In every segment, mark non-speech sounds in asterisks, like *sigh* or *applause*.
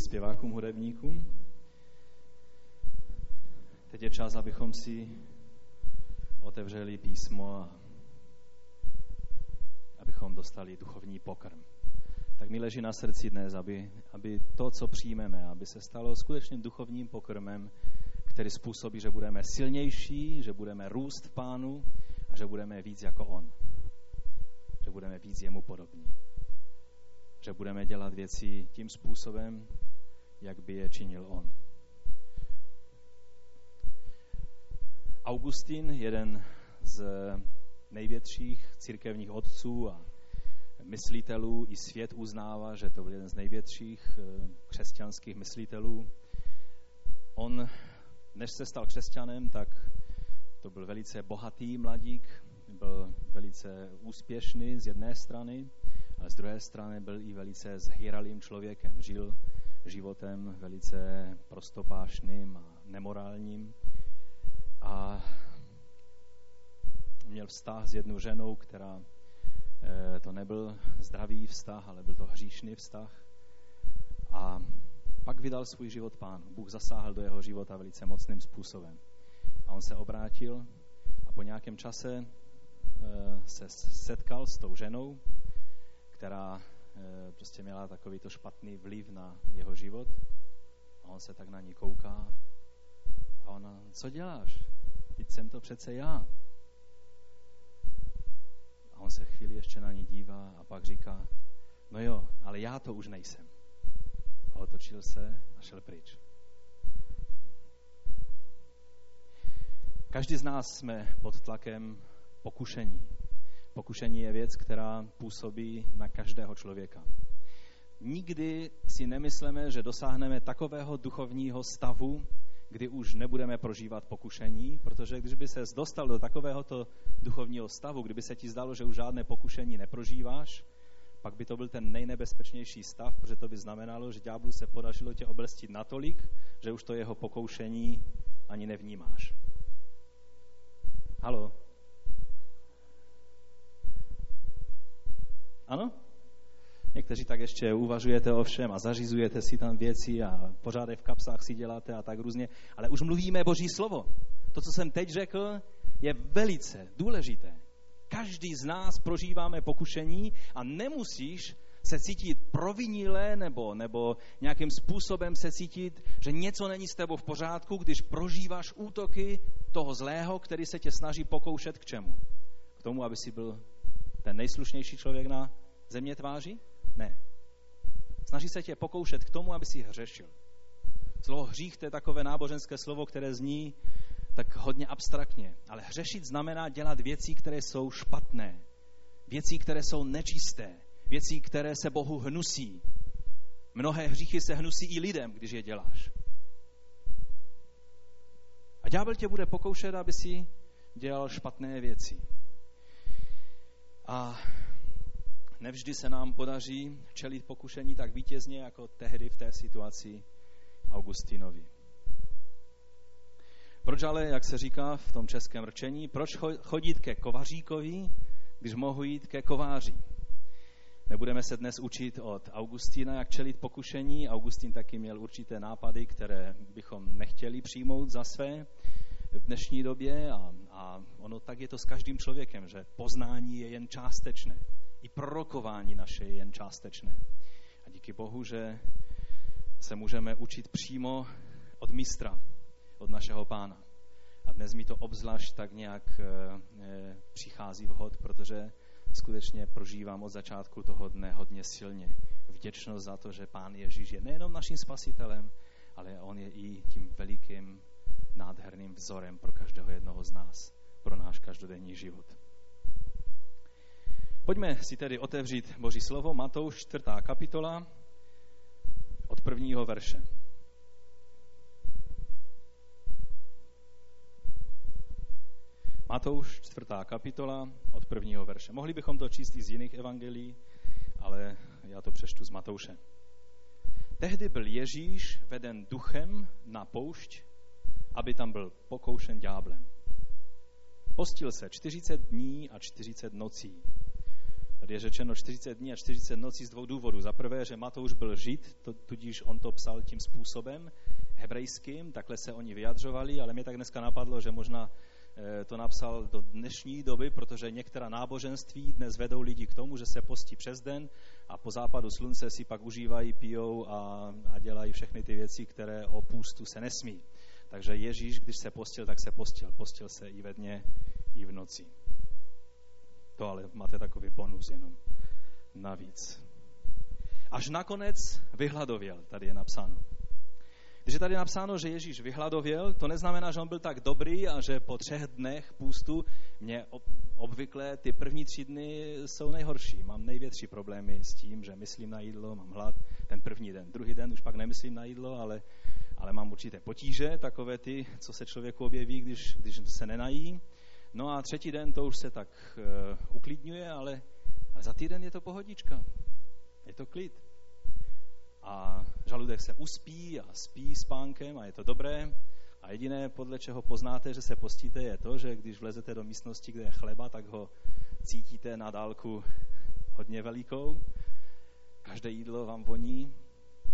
zpěvákům, hudebníkům. Teď je čas, abychom si otevřeli písmo a abychom dostali duchovní pokrm. Tak mi leží na srdci dnes, aby, aby to, co přijmeme, aby se stalo skutečně duchovním pokrmem, který způsobí, že budeme silnější, že budeme růst v Pánu a že budeme víc jako On. Že budeme víc jemu podobní. Že budeme dělat věci tím způsobem, jak by je činil On. Augustin, jeden z největších církevních otců a myslitelů, i svět uznává, že to byl jeden z největších eh, křesťanských myslitelů. On, než se stal křesťanem, tak to byl velice bohatý mladík, byl velice úspěšný z jedné strany, ale z druhé strany byl i velice zhýralým člověkem. Žil životem velice prostopášným a nemorálním a měl vztah s jednou ženou, která eh, to nebyl zdravý vztah, ale byl to hříšný vztah. A pak vydal svůj život pán. Bůh zasáhl do jeho života velice mocným způsobem. A on se obrátil a po nějakém čase eh, se setkal s tou ženou, která prostě měla takovýto špatný vliv na jeho život. A on se tak na ní kouká a ona, co děláš? Teď jsem to přece já. A on se chvíli ještě na ní dívá a pak říká, no jo, ale já to už nejsem. A otočil se a šel pryč. Každý z nás jsme pod tlakem pokušení. Pokušení je věc, která působí na každého člověka. Nikdy si nemyslíme, že dosáhneme takového duchovního stavu, kdy už nebudeme prožívat pokušení, protože když by se dostal do takovéhoto duchovního stavu, kdyby se ti zdalo, že už žádné pokušení neprožíváš, pak by to byl ten nejnebezpečnější stav, protože to by znamenalo, že ďáblu se podařilo tě obrstit natolik, že už to jeho pokoušení ani nevnímáš. Halo? Ano? Někteří tak ještě uvažujete o všem a zařizujete si tam věci a pořádek v kapsách si děláte a tak různě, ale už mluvíme Boží slovo. To, co jsem teď řekl, je velice důležité. Každý z nás prožíváme pokušení a nemusíš se cítit provinile nebo, nebo nějakým způsobem se cítit, že něco není s tebou v pořádku, když prožíváš útoky toho zlého, který se tě snaží pokoušet k čemu? K tomu, aby si byl ten nejslušnější člověk na země tváří? Ne. Snaží se tě pokoušet k tomu, aby si hřešil. Slovo hřích to je takové náboženské slovo, které zní tak hodně abstraktně. Ale hřešit znamená dělat věci, které jsou špatné. Věci, které jsou nečisté. Věci, které se Bohu hnusí. Mnohé hříchy se hnusí i lidem, když je děláš. A ďábel tě bude pokoušet, aby si dělal špatné věci. A nevždy se nám podaří čelit pokušení tak vítězně, jako tehdy v té situaci Augustinovi. Proč ale, jak se říká v tom českém rčení, proč chodit ke kovaříkovi, když mohu jít ke kováři? Nebudeme se dnes učit od Augustína, jak čelit pokušení. Augustín taky měl určité nápady, které bychom nechtěli přijmout za své v dnešní době a, a ono tak je to s každým člověkem, že poznání je jen částečné i prorokování naše je jen částečné. A díky Bohu, že se můžeme učit přímo od mistra, od našeho pána. A dnes mi to obzvlášť tak nějak e, e, přichází vhod, protože skutečně prožívám od začátku toho dne hodně silně vděčnost za to, že Pán Ježíš je nejenom naším spasitelem, ale On je i tím velikým, nádherným vzorem pro každého jednoho z nás, pro náš každodenní život. Pojďme si tedy otevřít Boží slovo, Matouš 4. kapitola od prvního verše. Matouš 4. kapitola od prvního verše. Mohli bychom to číst i z jiných evangelií, ale já to přeštu z Matouše. Tehdy byl Ježíš veden duchem na poušť, aby tam byl pokoušen ďáblem. Postil se 40 dní a 40 nocí Tady je řečeno 40 dní a 40 nocí z dvou důvodů. Za prvé, že Matouš byl žid, to, tudíž on to psal tím způsobem hebrejským, takhle se oni vyjadřovali, ale mě tak dneska napadlo, že možná eh, to napsal do dnešní doby, protože některá náboženství dnes vedou lidi k tomu, že se postí přes den a po západu slunce si pak užívají, pijou a, a dělají všechny ty věci, které o půstu se nesmí. Takže Ježíš, když se postil, tak se postil. Postil se i ve dně, i v noci. To ale máte takový bonus jenom navíc. Až nakonec vyhladověl, tady je napsáno. Když je tady napsáno, že Ježíš vyhladověl, to neznamená, že on byl tak dobrý a že po třech dnech půstu mě obvykle ty první tři dny jsou nejhorší. Mám největší problémy s tím, že myslím na jídlo, mám hlad ten první den. Druhý den už pak nemyslím na jídlo, ale, ale mám určité potíže, takové ty, co se člověku objeví, když, když se nenají. No a třetí den to už se tak uh, uklidňuje, ale, ale za týden je to pohodička. Je to klid. A žaludek se uspí a spí spánkem a je to dobré. A jediné, podle čeho poznáte, že se postíte, je to, že když vlezete do místnosti, kde je chleba, tak ho cítíte na dálku hodně velikou. Každé jídlo vám voní.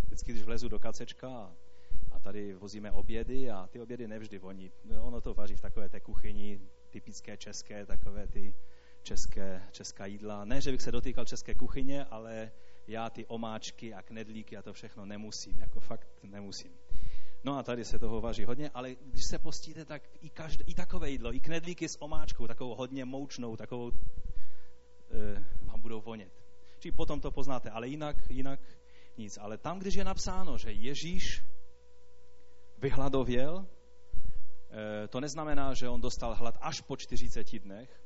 Vždycky, když vlezu do kacečka a, tady vozíme obědy a ty obědy nevždy voní. Ono to vaří v takové té kuchyni, typické české, takové ty české, česká jídla. Ne, že bych se dotýkal české kuchyně, ale já ty omáčky a knedlíky a to všechno nemusím, jako fakt nemusím. No a tady se toho vaří hodně, ale když se postíte, tak i, každé, i takové jídlo, i knedlíky s omáčkou, takovou hodně moučnou, takovou e, vám budou vonět. Či potom to poznáte, ale jinak, jinak nic. Ale tam, když je napsáno, že Ježíš vyhladověl, e, to neznamená, že on dostal hlad až po 40 dnech,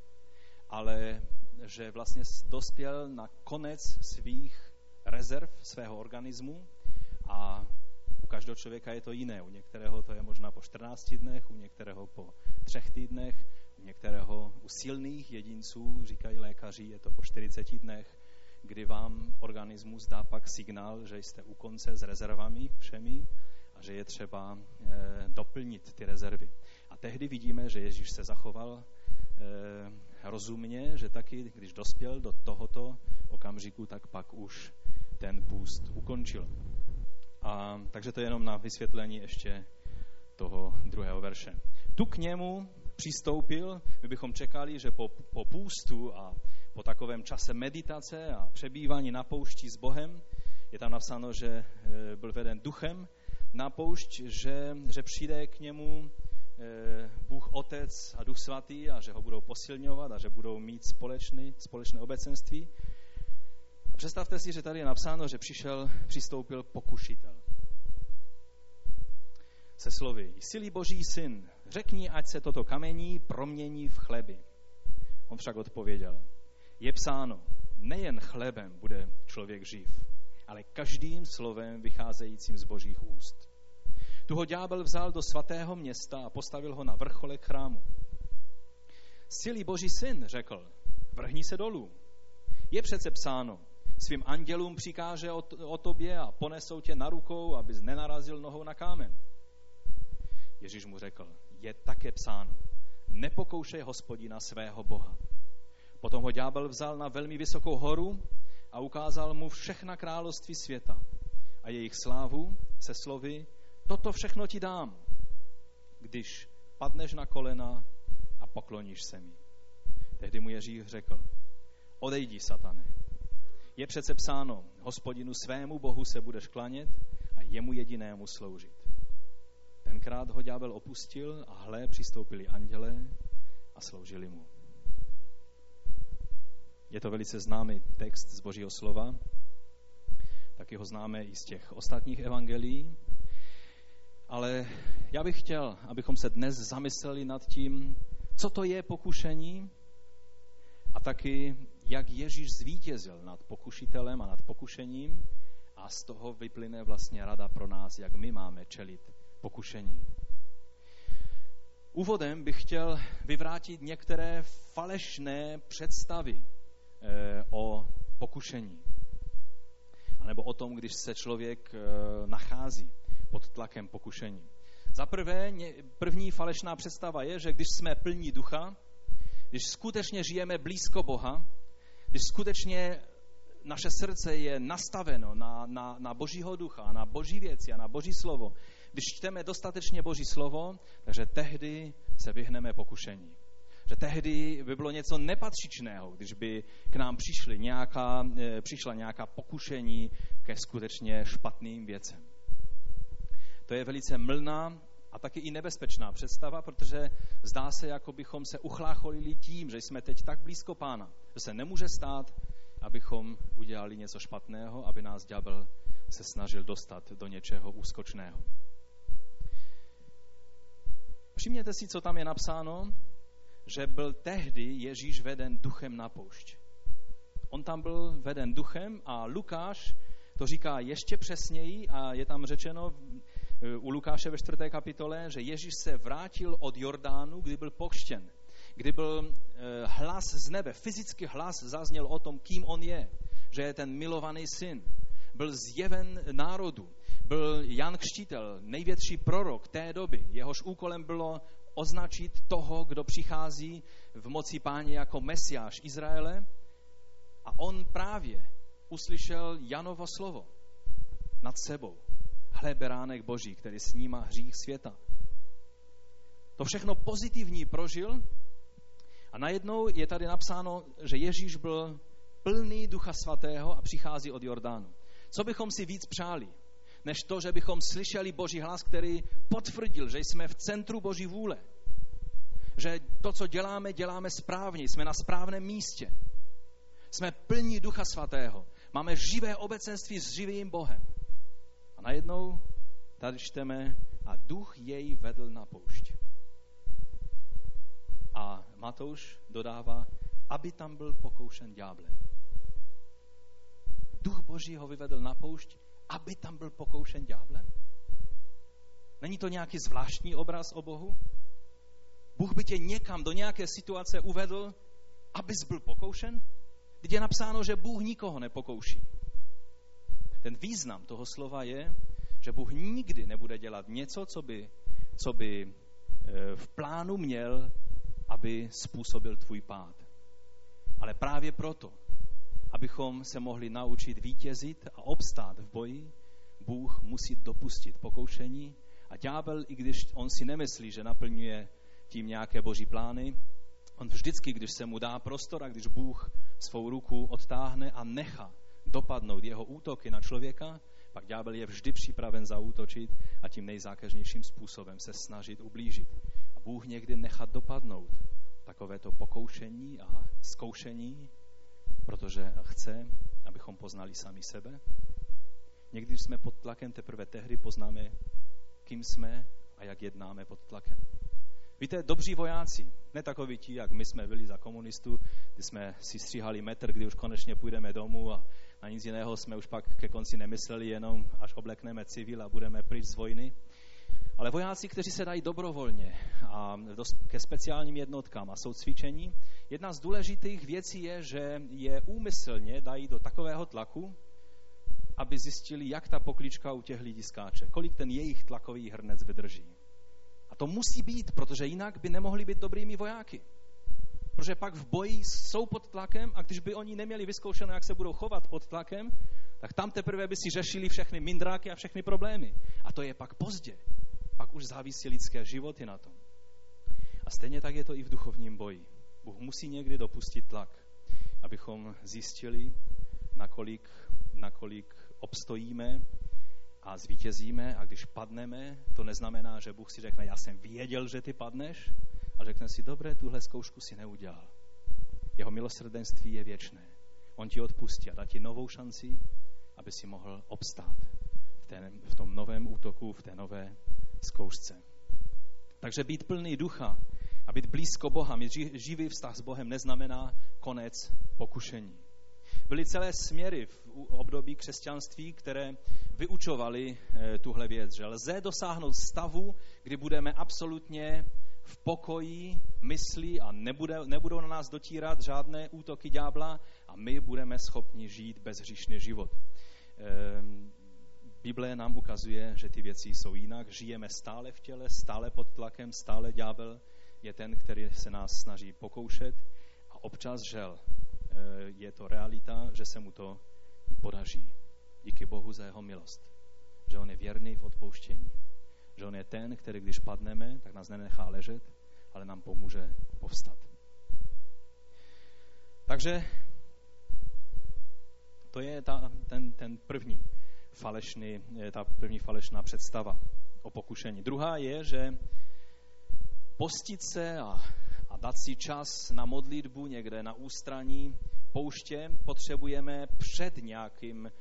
ale že vlastně dospěl na konec svých rezerv svého organismu. A u každého člověka je to jiné. U některého to je možná po 14 dnech, u některého po třech týdnech, u některého u silných jedinců, říkají lékaři, je to po 40 dnech, kdy vám organismus dá pak signál, že jste u konce s rezervami všemi že je třeba e, doplnit ty rezervy. A tehdy vidíme, že Ježíš se zachoval e, rozumně, že taky, když dospěl do tohoto okamžiku, tak pak už ten půst ukončil. A, takže to je jenom na vysvětlení ještě toho druhého verše. Tu k němu přistoupil, my bychom čekali, že po, po půstu a po takovém čase meditace a přebývání na poušti s Bohem, je tam napsáno, že e, byl veden duchem na poušť, že, že přijde k němu e, Bůh Otec a Duch Svatý a že ho budou posilňovat a že budou mít společný, společné obecenství. Představte si, že tady je napsáno, že přišel, přistoupil pokušitel. Se slovy, silý boží syn, řekni, ať se toto kamení promění v chleby. On však odpověděl, je psáno, nejen chlebem bude člověk živ, ale každým slovem vycházejícím z božích úst. Tu ho ďábel vzal do svatého města a postavil ho na vrcholek chrámu. Silý boží syn, řekl, vrhni se dolů. Je přece psáno, svým andělům přikáže o, o tobě a ponesou tě na rukou, abys nenarazil nohou na kámen. Ježíš mu řekl, je také psáno, nepokoušej hospodina svého Boha. Potom ho ďábel vzal na velmi vysokou horu a ukázal mu všechna království světa a jejich slávu se slovy, toto všechno ti dám, když padneš na kolena a pokloníš se mi. Tehdy mu Ježíš řekl, odejdi, satane, je přece psáno, hospodinu svému bohu se budeš klanět a jemu jedinému sloužit. Tenkrát ho ďábel opustil a hle přistoupili andělé a sloužili mu. Je to velice známý text z Božího slova, taky ho známe i z těch ostatních evangelií, ale já bych chtěl, abychom se dnes zamysleli nad tím, co to je pokušení a taky jak Ježíš zvítězil nad pokušitelem a nad pokušením. A z toho vyplyne vlastně rada pro nás, jak my máme čelit pokušení. Úvodem bych chtěl vyvrátit některé falešné představy o pokušení. A nebo o tom, když se člověk eh, nachází pod tlakem pokušení. Za prvé, první falešná představa je, že když jsme plní ducha, když skutečně žijeme blízko Boha, když skutečně naše srdce je nastaveno na, na, na Božího ducha, na Boží věci a na Boží slovo, když čteme dostatečně Boží slovo, takže tehdy se vyhneme pokušení. Že tehdy by bylo něco nepatřičného, když by k nám přišly nějaká, e, přišla nějaká pokušení ke skutečně špatným věcem. To je velice mlná a taky i nebezpečná představa, protože zdá se, jako bychom se uchlácholili tím, že jsme teď tak blízko pána, že se nemůže stát, abychom udělali něco špatného, aby nás ďábel se snažil dostat do něčeho úskočného. Všimněte si, co tam je napsáno, že byl tehdy Ježíš veden duchem na poušť. On tam byl veden duchem a Lukáš to říká ještě přesněji a je tam řečeno u Lukáše ve čtvrté kapitole, že Ježíš se vrátil od Jordánu, kdy byl pokštěn, kdy byl eh, hlas z nebe, fyzický hlas zazněl o tom, kým on je, že je ten milovaný syn. Byl zjeven národu, byl Jan Křtitel, největší prorok té doby. Jehož úkolem bylo označit toho, kdo přichází v moci páně jako mesiáš Izraele. A on právě uslyšel Janovo slovo nad sebou. Hle, beránek boží, který snímá hřích světa. To všechno pozitivní prožil a najednou je tady napsáno, že Ježíš byl plný ducha svatého a přichází od Jordánu. Co bychom si víc přáli? Než to, že bychom slyšeli Boží hlas, který potvrdil, že jsme v centru Boží vůle. Že to, co děláme, děláme správně, jsme na správném místě. Jsme plní Ducha Svatého. Máme živé obecenství s živým Bohem. A najednou tady čteme, a duch jej vedl na poušť. A Matouš dodává, aby tam byl pokoušen ďáblem. Duch Boží ho vyvedl na poušť, aby tam byl pokoušen ďáblem? Není to nějaký zvláštní obraz o Bohu? Bůh by tě někam do nějaké situace uvedl, abys byl pokoušen? Teď je napsáno, že Bůh nikoho nepokouší. Ten význam toho slova je, že Bůh nikdy nebude dělat něco, co by, co by e, v plánu měl, aby způsobil tvůj pád. Ale právě proto, abychom se mohli naučit vítězit a obstát v boji, Bůh musí dopustit pokoušení a ďábel, i když on si nemyslí, že naplňuje tím nějaké boží plány, on vždycky, když se mu dá prostor a když Bůh svou ruku odtáhne a nechá dopadnout jeho útoky na člověka, pak ďábel je vždy připraven zaútočit a tím nejzákeřnějším způsobem se snažit ublížit. A Bůh někdy nechá dopadnout takovéto pokoušení a zkoušení, protože chce, abychom poznali sami sebe. Někdy, jsme pod tlakem, teprve tehdy poznáme, kým jsme a jak jednáme pod tlakem. Víte, dobří vojáci, ne takoví ti, jak my jsme byli za komunistů, kdy jsme si stříhali metr, kdy už konečně půjdeme domů a na nic jiného jsme už pak ke konci nemysleli, jenom až oblekneme civil a budeme pryč z vojny. Ale vojáci, kteří se dají dobrovolně a ke speciálním jednotkám a jsou cvičení, jedna z důležitých věcí je, že je úmyslně dají do takového tlaku, aby zjistili, jak ta poklička u těch lidí skáče, kolik ten jejich tlakový hrnec vydrží. A to musí být, protože jinak by nemohli být dobrými vojáky. Protože pak v boji jsou pod tlakem a když by oni neměli vyzkoušeno, jak se budou chovat pod tlakem, tak tam teprve by si řešili všechny mindráky a všechny problémy. A to je pak pozdě pak už závisí lidské životy na tom. A stejně tak je to i v duchovním boji. Bůh musí někdy dopustit tlak, abychom zjistili, nakolik, nakolik obstojíme a zvítězíme a když padneme, to neznamená, že Bůh si řekne, já jsem věděl, že ty padneš a řekne si, dobré, tuhle zkoušku si neudělal. Jeho milosrdenství je věčné. On ti odpustí a dá ti novou šanci, aby si mohl obstát v, ten, v tom novém útoku, v té nové zkoušce. Takže být plný ducha a být blízko Boha, mít živý vztah s Bohem neznamená konec pokušení. Byly celé směry v období křesťanství, které vyučovaly eh, tuhle věc, že lze dosáhnout stavu, kdy budeme absolutně v pokoji myslí a nebude, nebudou na nás dotírat žádné útoky ďábla a my budeme schopni žít bezhříšný život. Ehm, Bible nám ukazuje, že ty věci jsou jinak. Žijeme stále v těle, stále pod tlakem, stále ďábel je ten, který se nás snaží pokoušet a občas žel. je to realita, že se mu to podaří. Díky Bohu za jeho milost. Že on je věrný v odpouštění. Že on je ten, který když padneme, tak nás nenechá ležet, ale nám pomůže povstat. Takže to je ta, ten, ten první falešný, ta první falešná představa o pokušení. Druhá je, že postit se a, a dát si čas na modlitbu někde na ústraní pouště potřebujeme před nějakým, e,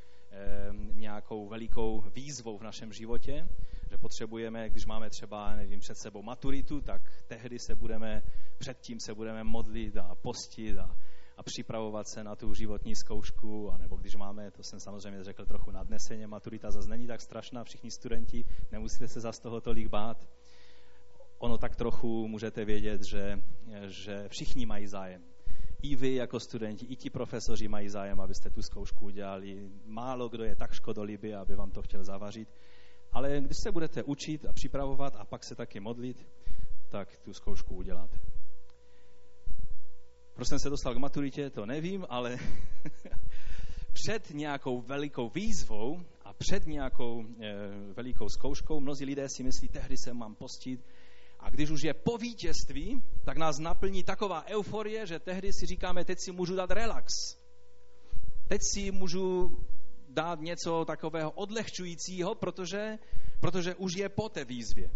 nějakou velikou výzvou v našem životě, že potřebujeme, když máme třeba, nevím, před sebou maturitu, tak tehdy se budeme, předtím se budeme modlit a postit a, a připravovat se na tu životní zkoušku, anebo když máme, to jsem samozřejmě řekl trochu nadneseně, maturita zase není tak strašná, všichni studenti, nemusíte se za toho tolik bát. Ono tak trochu můžete vědět, že, že všichni mají zájem. I vy jako studenti, i ti profesoři mají zájem, abyste tu zkoušku udělali. Málo kdo je tak škodolibý, aby vám to chtěl zavařit. Ale když se budete učit a připravovat a pak se taky modlit, tak tu zkoušku uděláte. Proč jsem se dostal k maturitě, to nevím, ale *laughs* před nějakou velikou výzvou a před nějakou e, velikou zkouškou mnozí lidé si myslí, tehdy se mám postit. A když už je po vítězství, tak nás naplní taková euforie, že tehdy si říkáme, teď si můžu dát relax. Teď si můžu dát něco takového odlehčujícího, protože, protože už je po té výzvě.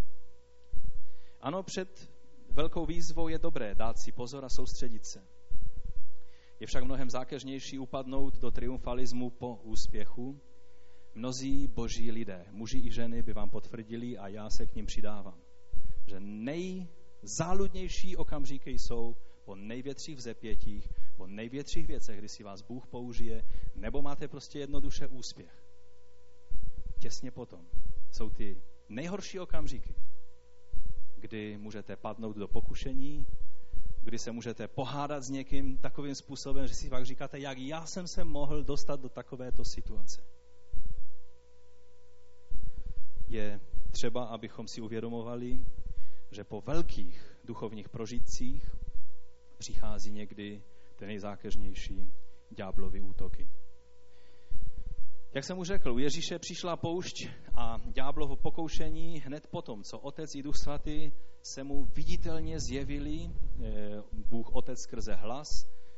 Ano, před velkou výzvou je dobré dát si pozor a soustředit se. Je však mnohem zákeřnější upadnout do triumfalismu po úspěchu. Mnozí boží lidé, muži i ženy, by vám potvrdili a já se k ním přidávám, že nejzáludnější okamžiky jsou po největších vzepětích, po největších věcech, kdy si vás Bůh použije, nebo máte prostě jednoduše úspěch. Těsně potom jsou ty nejhorší okamžiky, kdy můžete padnout do pokušení, kdy se můžete pohádat s někým takovým způsobem, že si pak říkáte, jak já jsem se mohl dostat do takovéto situace. Je třeba, abychom si uvědomovali, že po velkých duchovních prožitcích přichází někdy ty nejzákeřnější ďáblovy útoky. Jak jsem už řekl, u Ježíše přišla poušť a ďáblovo pokoušení hned potom, co Otec i Duch Svatý se mu viditelně zjevili, eh, Bůh Otec skrze hlas,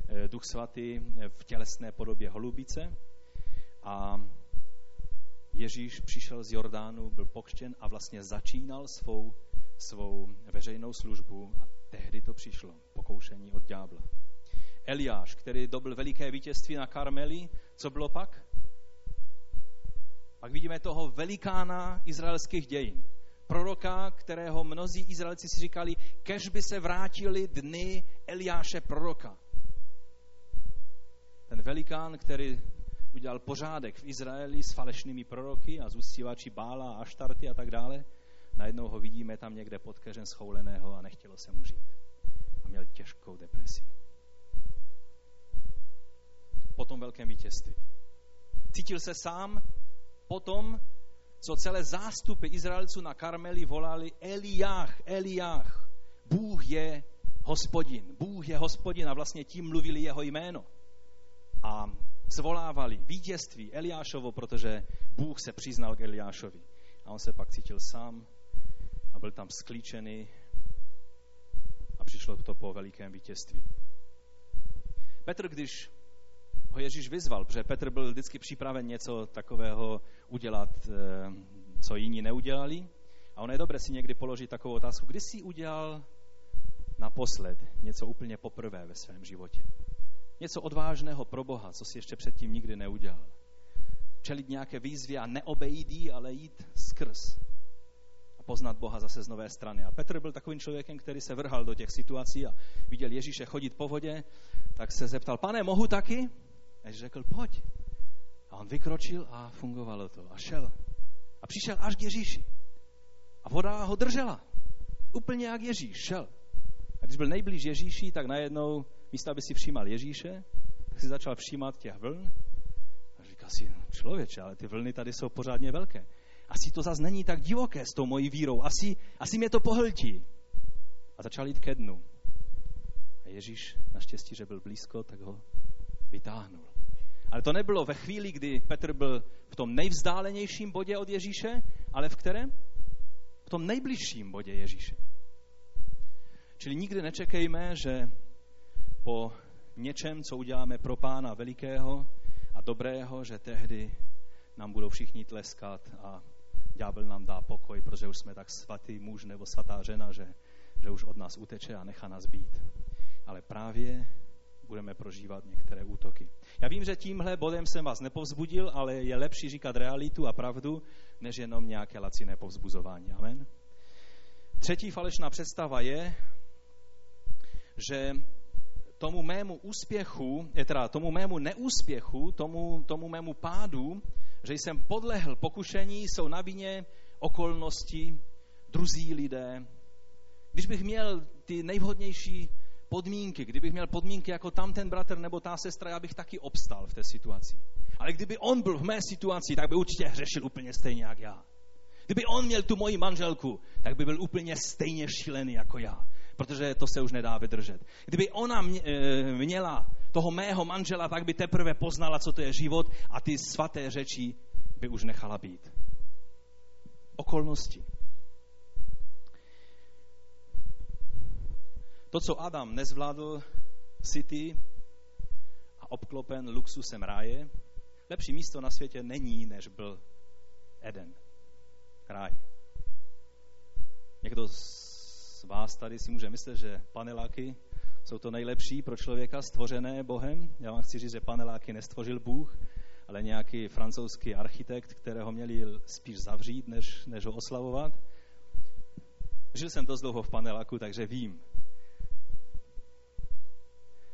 eh, Duch Svatý v tělesné podobě holubice a Ježíš přišel z Jordánu, byl pokřtěn a vlastně začínal svou, svou veřejnou službu a tehdy to přišlo, pokoušení od ďábla. Eliáš, který dobil veliké vítězství na Karmeli, co bylo pak? Pak vidíme toho velikána izraelských dějin. Proroka, kterého mnozí Izraelci si říkali, kež by se vrátili dny Eliáše proroka. Ten velikán, který udělal pořádek v Izraeli s falešnými proroky a z uctívači Bála a Aštarty a tak dále, najednou ho vidíme tam někde pod keřem schouleného a nechtělo se mu žít. A měl těžkou depresi. Po tom velkém vítězství. Cítil se sám potom, co celé zástupy Izraelců na Karmeli volali Eliách, Eliách, Bůh je hospodin, Bůh je hospodin a vlastně tím mluvili jeho jméno. A zvolávali vítězství Eliášovo, protože Bůh se přiznal k Eliášovi. A on se pak cítil sám a byl tam sklíčený a přišlo to po velikém vítězství. Petr, když ho Ježíš vyzval, protože Petr byl vždycky připraven něco takového udělat, eh, co jiní neudělali. A ono je dobré si někdy položit takovou otázku, kdy jsi udělal naposled něco úplně poprvé ve svém životě. Něco odvážného pro Boha, co si ještě předtím nikdy neudělal. Čelit nějaké výzvy a neobejít ale jít skrz a poznat Boha zase z nové strany. A Petr byl takovým člověkem, který se vrhal do těch situací a viděl Ježíše chodit po vodě, tak se zeptal, pane, mohu taky? A řekl, pojď. A on vykročil a fungovalo to. A šel. A přišel až k Ježíši. A voda ho držela. Úplně jak Ježíš šel. A když byl nejblíž Ježíši, tak najednou, místo aby si všímal Ježíše, tak si začal všímat těch vln. A říkal si, no, člověče, ale ty vlny tady jsou pořádně velké. Asi to zase není tak divoké s tou mojí vírou. Asi, asi mě to pohltí. A začal jít ke dnu. A Ježíš, naštěstí, že byl blízko, tak ho vytáhnul. Ale to nebylo ve chvíli, kdy Petr byl v tom nejvzdálenějším bodě od Ježíše, ale v kterém? V tom nejbližším bodě Ježíše. Čili nikdy nečekejme, že po něčem, co uděláme pro Pána velikého a dobrého, že tehdy nám budou všichni tleskat a ďábel nám dá pokoj, protože už jsme tak svatý muž nebo svatá žena, že, že už od nás uteče a nechá nás být. Ale právě budeme prožívat některé útoky. Já vím, že tímhle bodem jsem vás nepovzbudil, ale je lepší říkat realitu a pravdu, než jenom nějaké laciné povzbuzování. Amen. Třetí falešná představa je, že tomu mému úspěchu, je teda tomu mému neúspěchu, tomu, tomu mému pádu, že jsem podlehl pokušení, jsou na vině okolnosti, druzí lidé. Když bych měl ty nejvhodnější podmínky, kdybych měl podmínky jako tam ten bratr nebo ta sestra, já bych taky obstal v té situaci. Ale kdyby on byl v mé situaci, tak by určitě hřešil úplně stejně jak já. Kdyby on měl tu moji manželku, tak by byl úplně stejně šílený jako já protože to se už nedá vydržet. Kdyby ona e, měla toho mého manžela, tak by teprve poznala, co to je život a ty svaté řeči by už nechala být. Okolnosti. To, co Adam nezvládl city a obklopen luxusem ráje, lepší místo na světě není, než byl Eden, ráj. Někdo vás tady si může myslet, že paneláky jsou to nejlepší pro člověka stvořené Bohem. Já vám chci říct, že paneláky nestvořil Bůh, ale nějaký francouzský architekt, kterého měli spíš zavřít, než, než ho oslavovat. Žil jsem dost dlouho v paneláku, takže vím.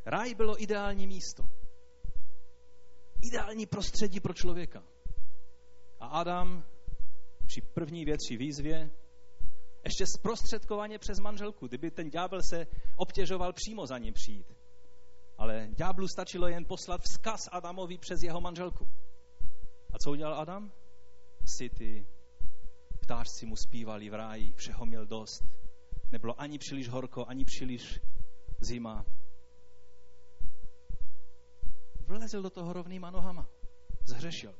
Ráj bylo ideální místo. Ideální prostředí pro člověka. A Adam při první větší výzvě ještě zprostředkovaně přes manželku, kdyby ten ďábel se obtěžoval přímo za ním přijít. Ale ďáblu stačilo jen poslat vzkaz Adamovi přes jeho manželku. A co udělal Adam? City, ptářci mu zpívali v ráji, všeho měl dost. Nebylo ani příliš horko, ani příliš zima. Vlezl do toho rovnýma nohama. Zhřešil.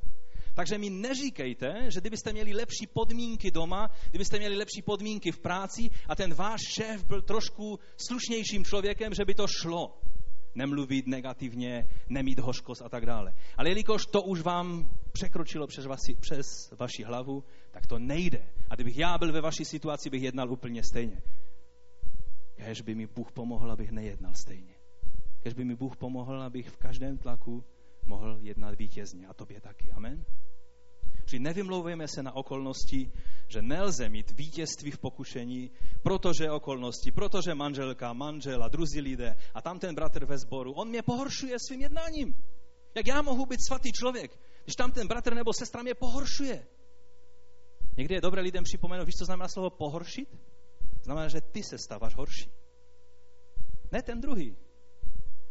Takže mi neříkejte, že kdybyste měli lepší podmínky doma, kdybyste měli lepší podmínky v práci a ten váš šéf byl trošku slušnějším člověkem, že by to šlo. Nemluvit negativně, nemít hořkost a tak dále. Ale jelikož to už vám překročilo přes vaši, přes vaši hlavu, tak to nejde. A kdybych já byl ve vaší situaci, bych jednal úplně stejně. Kež by mi Bůh pomohl, abych nejednal stejně. Kež by mi Bůh pomohl, abych v každém tlaku mohl jednat vítězně. A tobě taky. Amen. Čili nevymlouvejme se na okolnosti, že nelze mít vítězství v pokušení, protože okolnosti, protože manželka, manžel a druzí lidé a tam ten bratr ve sboru, on mě pohoršuje svým jednáním. Jak já mohu být svatý člověk, když tam ten bratr nebo sestra mě pohoršuje? Někdy je dobré lidem připomenout, víš, co znamená slovo pohoršit? Znamená, že ty se stáváš horší. Ne ten druhý.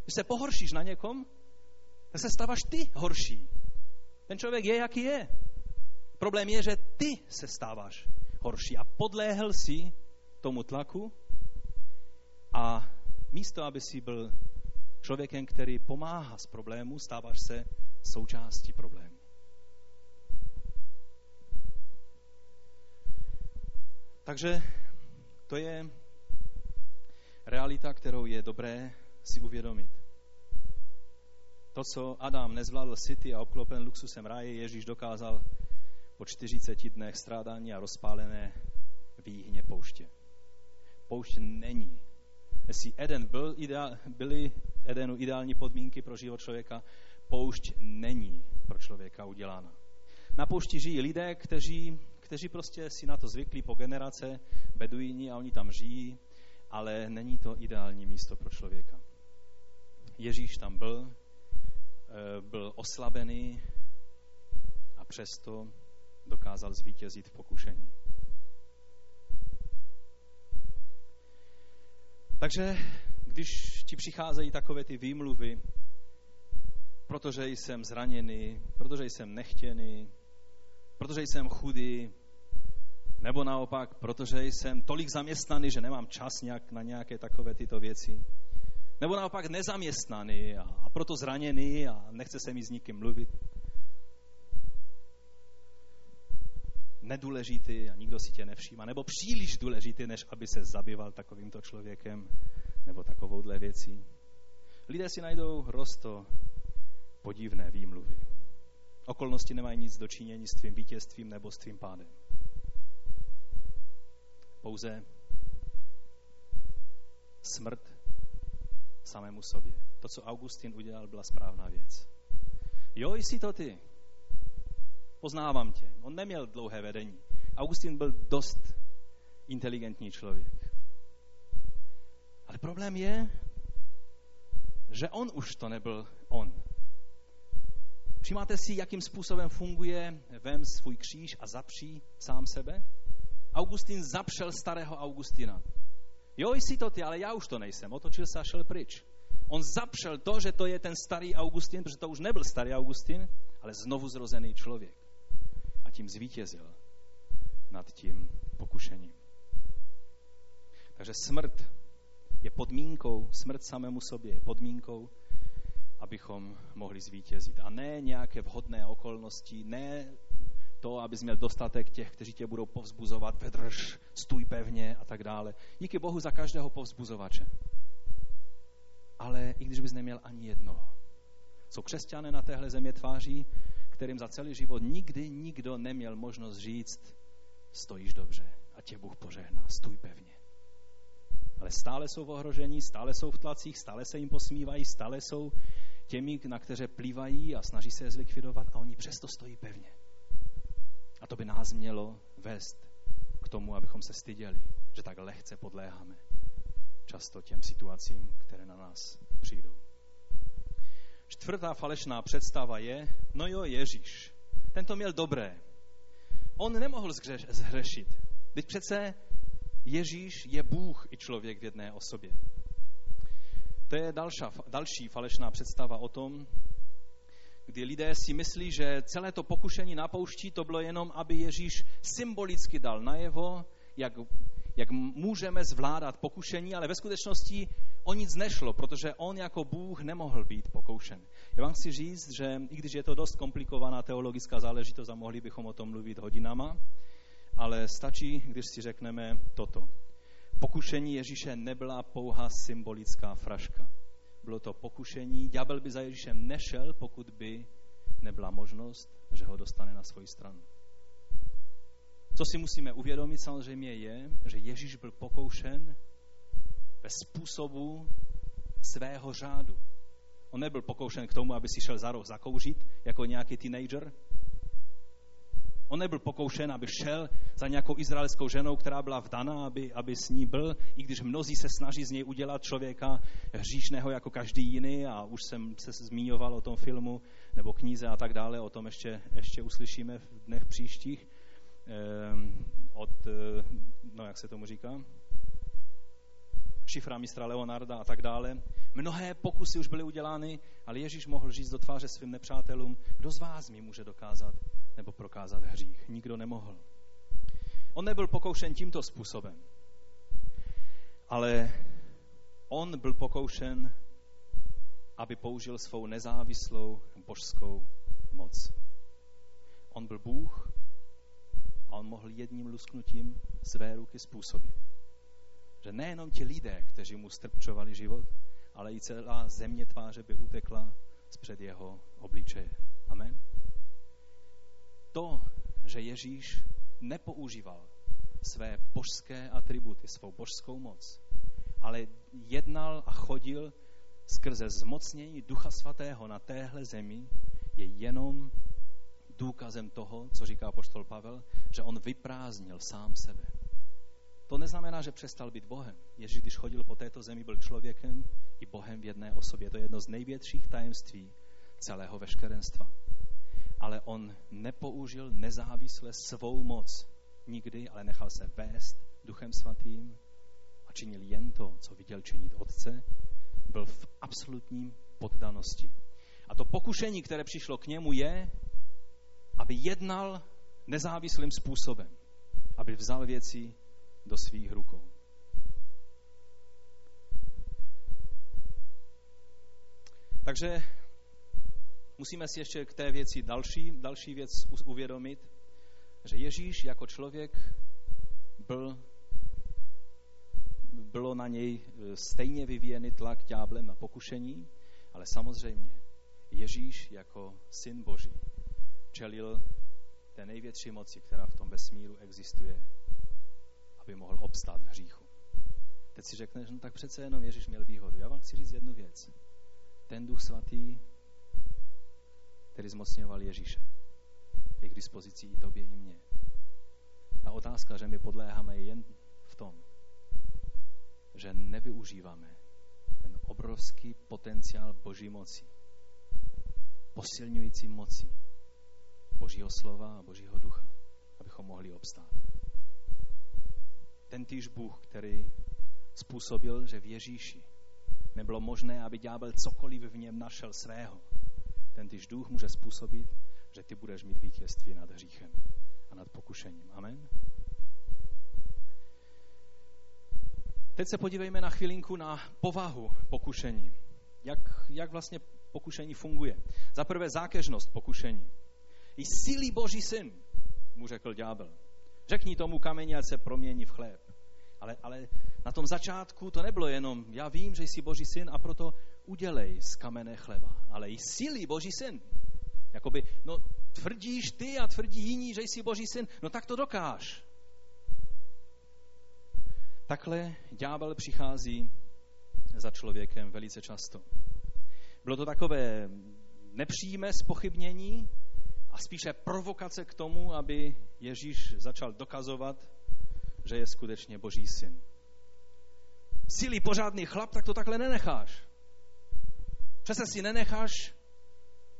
Když se pohoršíš na někom, tak se stáváš ty horší. Ten člověk je, jaký je. Problém je, že ty se stáváš horší a podléhl si tomu tlaku a místo, aby si byl člověkem, který pomáhá z problému, stáváš se součástí problému. Takže to je realita, kterou je dobré si uvědomit. To, co Adam nezvládl city a obklopen luxusem ráje, Ježíš dokázal po 40 dnech strádání a rozpálené výhně pouště. Poušť není. Jestli Eden byl ideál, byly Edenu ideální podmínky pro život člověka, poušť není pro člověka udělána. Na poušti žijí lidé, kteří, kteří prostě si na to zvykli po generace, beduíni a oni tam žijí, ale není to ideální místo pro člověka. Ježíš tam byl, eh, byl oslabený a přesto dokázal zvítězit v pokušení. Takže když ti přicházejí takové ty výmluvy, protože jsem zraněný, protože jsem nechtěný, protože jsem chudý, nebo naopak, protože jsem tolik zaměstnaný, že nemám čas nějak na nějaké takové tyto věci, Nebo naopak nezaměstnaný a, proto zraněný a nechce se mi s nikým mluvit. Nedůležitý a nikdo si tě nevšíma. Nebo příliš důležitý, než aby se zabýval takovýmto člověkem nebo takovouhle věcí. Lidé si najdou rosto podivné výmluvy. Okolnosti nemají nic dočinění s tvým vítězstvím nebo s tvým pádem. Pouze smrt samému sobě. To, co Augustin udělal, byla správná věc. Jo, jsi to ty. Poznávám tě. On neměl dlouhé vedení. Augustin byl dost inteligentní člověk. Ale problém je, že on už to nebyl on. Všimáte si, jakým způsobem funguje vem svůj kříž a zapří sám sebe? Augustin zapřel starého Augustina. Jo, jsi to ty, ale já už to nejsem. Otočil se a šel pryč. On zapřel to, že to je ten starý Augustin, protože to už nebyl starý Augustin, ale znovu zrozený člověk. A tím zvítězil nad tím pokušením. Takže smrt je podmínkou, smrt samému sobě je podmínkou, abychom mohli zvítězit. A ne nějaké vhodné okolnosti, ne to, abys měl dostatek těch, kteří tě budou povzbuzovat, vedrž, stůj pevně a tak dále. Díky Bohu za každého povzbuzovače. Ale i když bys neměl ani jednoho. Jsou křesťané na téhle země tváří, kterým za celý život nikdy nikdo neměl možnost říct, stojíš dobře a tě Bůh požehná, stůj pevně. Ale stále jsou v ohrožení, stále jsou v tlacích, stále se jim posmívají, stále jsou těmi, na které plývají a snaží se je zlikvidovat a oni přesto stojí pevně. A to by nás mělo vést k tomu, abychom se styděli, že tak lehce podléháme často těm situacím, které na nás přijdou. Čtvrtá falešná představa je, no jo, Ježíš, ten to měl dobré. On nemohl zhřešit. Teď přece Ježíš je Bůh i člověk v jedné osobě. To je další, další falešná představa o tom, kdy lidé si myslí, že celé to pokušení na poušti to bylo jenom, aby Ježíš symbolicky dal najevo, jak, jak můžeme zvládat pokušení, ale ve skutečnosti o nic nešlo, protože on jako Bůh nemohl být pokoušen. Já vám chci říct, že i když je to dost komplikovaná teologická záležitost a mohli bychom o tom mluvit hodinama, ale stačí, když si řekneme toto. Pokušení Ježíše nebyla pouhá symbolická fraška bylo to pokušení. Ďábel by za Ježíšem nešel, pokud by nebyla možnost, že ho dostane na svoji stranu. Co si musíme uvědomit samozřejmě je, že Ježíš byl pokoušen ve způsobu svého řádu. On nebyl pokoušen k tomu, aby si šel za roh zakouřit jako nějaký teenager, On nebyl pokoušen, aby šel za nějakou izraelskou ženou, která byla vdaná, aby, aby s ní byl, i když mnozí se snaží z něj udělat člověka hříšného jako každý jiný a už jsem se zmiňoval o tom filmu nebo knize a tak dále, o tom ještě, ještě uslyšíme v dnech příštích. Ehm, od, eh, no jak se tomu říká, šifra mistra Leonarda a tak dále. Mnohé pokusy už byly udělány, ale Ježíš mohl říct do tváře svým nepřátelům, kdo z vás mi může dokázat, nebo prokázat hřích. Nikdo nemohl. On nebyl pokoušen tímto způsobem, ale on byl pokoušen, aby použil svou nezávislou božskou moc. On byl Bůh a on mohl jedním lusknutím své ruky způsobit, že nejenom ti lidé, kteří mu strpčovali život, ale i celá země tváře by utekla zpřed jeho obličeje. Amen to, že Ježíš nepoužíval své božské atributy, svou božskou moc, ale jednal a chodil skrze zmocnění Ducha Svatého na téhle zemi, je jenom důkazem toho, co říká poštol Pavel, že on vyprázdnil sám sebe. To neznamená, že přestal být Bohem. Ježíš, když chodil po této zemi, byl člověkem i Bohem v jedné osobě. To je jedno z největších tajemství celého veškerenstva ale on nepoužil nezávisle svou moc nikdy, ale nechal se vést Duchem Svatým a činil jen to, co viděl činit Otce, byl v absolutním poddanosti. A to pokušení, které přišlo k němu, je, aby jednal nezávislým způsobem, aby vzal věci do svých rukou. Takže musíme si ještě k té věci další, další věc uvědomit, že Ježíš jako člověk byl, bylo na něj e, stejně vyvíjený tlak ďáblem na pokušení, ale samozřejmě Ježíš jako syn Boží čelil té největší moci, která v tom vesmíru existuje, aby mohl obstát v hříchu. Teď si řekneš, no tak přece jenom Ježíš měl výhodu. Já vám chci říct jednu věc. Ten duch svatý, který zmocňoval Ježíše, je k dispozici i tobě, i mně. Ta otázka, že my podléháme, je jen v tom, že nevyužíváme ten obrovský potenciál Boží moci, posilňující moci Božího slova a Božího ducha, abychom mohli obstát. Ten týž Bůh, který způsobil, že v Ježíši nebylo možné, aby ďábel cokoliv v něm našel svého. Ten týž duch může způsobit, že ty budeš mít vítězství nad hříchem a nad pokušením. Amen. Teď se podívejme na chvilinku na povahu pokušení. Jak, jak vlastně pokušení funguje. Za prvé zákežnost pokušení. I sílí Boží syn, mu řekl ďábel. Řekni tomu kameni, ať se promění v chléb. Ale, ale na tom začátku to nebylo jenom, já vím, že jsi Boží syn a proto udělej z kamene chleba. Ale i sílí Boží syn. Jakoby, no tvrdíš ty a tvrdí jiní, že jsi Boží syn, no tak to dokáž. Takhle ďábel přichází za člověkem velice často. Bylo to takové nepřímé spochybnění spíše provokace k tomu, aby Ježíš začal dokazovat, že je skutečně Boží syn. Silý pořádný chlap, tak to takhle nenecháš. Přece si nenecháš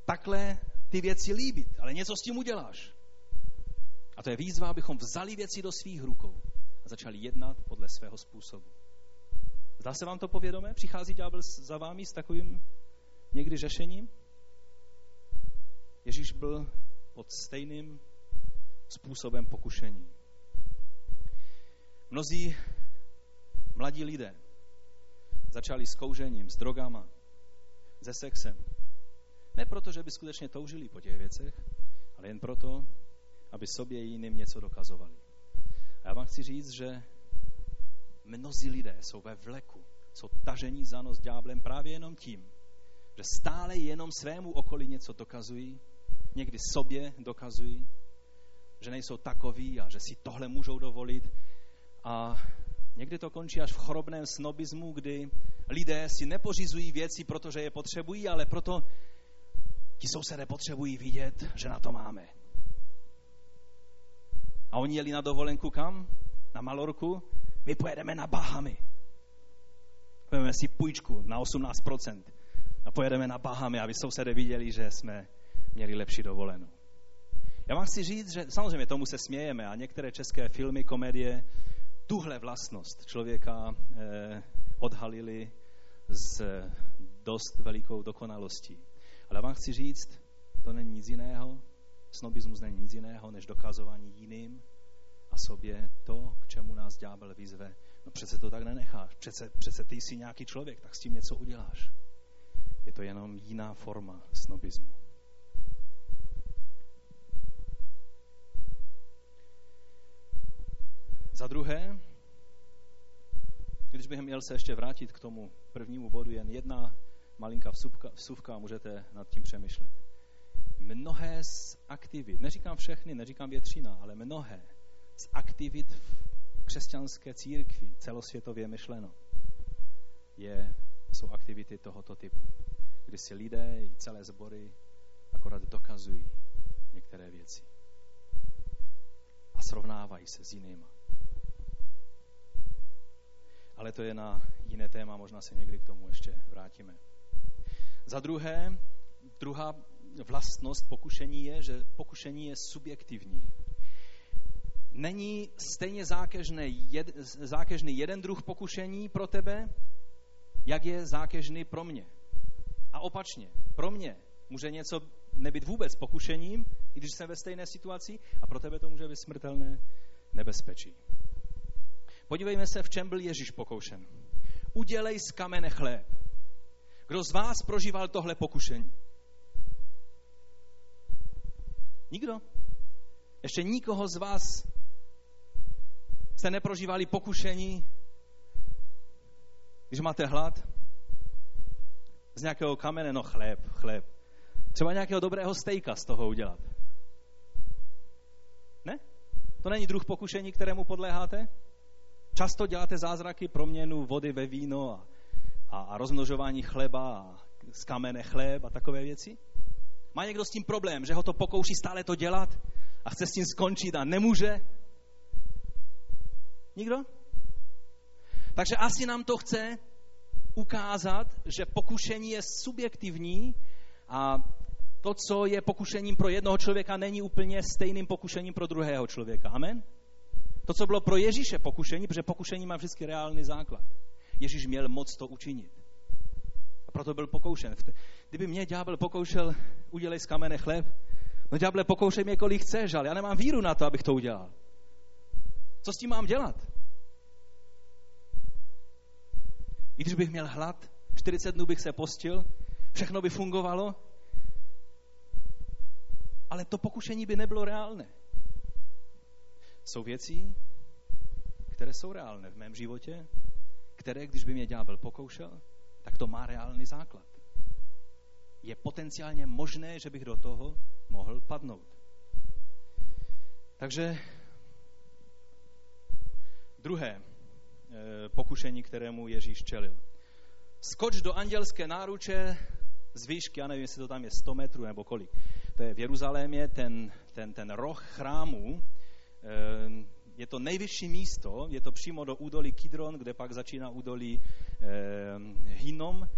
takhle ty věci líbit, ale něco s tím uděláš. A to je výzva, abychom vzali věci do svých rukou a začali jednat podle svého způsobu. Zdá se vám to povědomé? Přichází ďábel za vámi s takovým někdy řešením? Ježíš byl pod stejným způsobem pokušení. Mnozí mladí lidé začali s kouřením, s drogama, se sexem. Ne proto, že by skutečně toužili po těch věcech, ale jen proto, aby sobě jiným něco dokazovali. A já vám chci říct, že mnozí lidé jsou ve vleku, jsou tažení za nos ďáblem právě jenom tím, že stále jenom svému okolí něco dokazují, někdy sobě dokazují, že nejsou takoví a že si tohle můžou dovolit. A někdy to končí až v chorobném snobismu, kdy lidé si nepořizují věci, protože je potřebují, ale proto ti sousedé potřebují vidět, že na to máme. A oni jeli na dovolenku kam? Na Malorku? My pojedeme na Bahamy. Vezmeme si půjčku na 18% a pojedeme na Bahamy, aby sousedé viděli, že jsme měli lepší dovolenou. Já vám chci říct, že samozřejmě tomu se smějeme a některé české filmy, komedie tuhle vlastnost člověka eh, odhalili s dost velikou dokonalostí. Ale vám chci říct, to není nic jiného, snobismus není nic jiného, než dokazování jiným a sobě to, k čemu nás ďábel vyzve. No přece to tak nenecháš, přece, přece ty jsi nějaký člověk, tak s tím něco uděláš. Je to jenom jiná forma snobismu. Za druhé, když bych měl se ještě vrátit k tomu prvnímu bodu, jen jedna malinká vsuvka, vsuvka můžete nad tím přemýšlet. Mnohé z aktivit, neříkám všechny, neříkám většina, ale mnohé z aktivit v křesťanské církvi, celosvětově myšleno, je, jsou aktivity tohoto typu, kdy si lidé i celé sbory akorát dokazují některé věci a srovnávají se s jinými ale to je na jiné téma, možná se někdy k tomu ještě vrátíme. Za druhé, druhá vlastnost pokušení je, že pokušení je subjektivní. Není stejně zákežný, jed, zákežný jeden druh pokušení pro tebe, jak je zákežný pro mě. A opačně, pro mě může něco nebyt vůbec pokušením, i když jsem ve stejné situaci, a pro tebe to může být smrtelné nebezpečí. Podívejme se, v čem byl Ježíš pokoušen. Udělej z kamene chléb. Kdo z vás prožíval tohle pokušení? Nikdo? Ještě nikoho z vás jste neprožívali pokušení, když máte hlad? Z nějakého kamene, no chléb, chléb. Třeba nějakého dobrého stejka z toho udělat. Ne? To není druh pokušení, kterému podléháte? Často děláte zázraky, proměnu vody ve víno a, a, a rozmnožování chleba a z kamene chléb a takové věci? Má někdo s tím problém, že ho to pokouší stále to dělat a chce s tím skončit a nemůže? Nikdo? Takže asi nám to chce ukázat, že pokušení je subjektivní a to, co je pokušením pro jednoho člověka, není úplně stejným pokušením pro druhého člověka. Amen? To, co bylo pro Ježíše pokušení, protože pokušení má vždycky reálný základ. Ježíš měl moc to učinit. A proto byl pokoušen. Kdyby mě ďábel pokoušel, udělej z kamene chléb, no ďáble, pokoušej mě, kolik chceš, ale já nemám víru na to, abych to udělal. Co s tím mám dělat? I když bych měl hlad, 40 dnů bych se postil, všechno by fungovalo, ale to pokušení by nebylo reálné. Jsou věci, které jsou reálné v mém životě, které, když by mě ďábel pokoušel, tak to má reálný základ. Je potenciálně možné, že bych do toho mohl padnout. Takže druhé eh, pokušení, kterému Ježíš čelil. Skoč do andělské náruče z výšky, já nevím, jestli to tam je 100 metrů nebo kolik. To je v Jeruzalémě ten, ten, ten roh chrámu, je to nejvyšší místo, je to přímo do údolí Kidron, kde pak začíná údolí eh, Hinom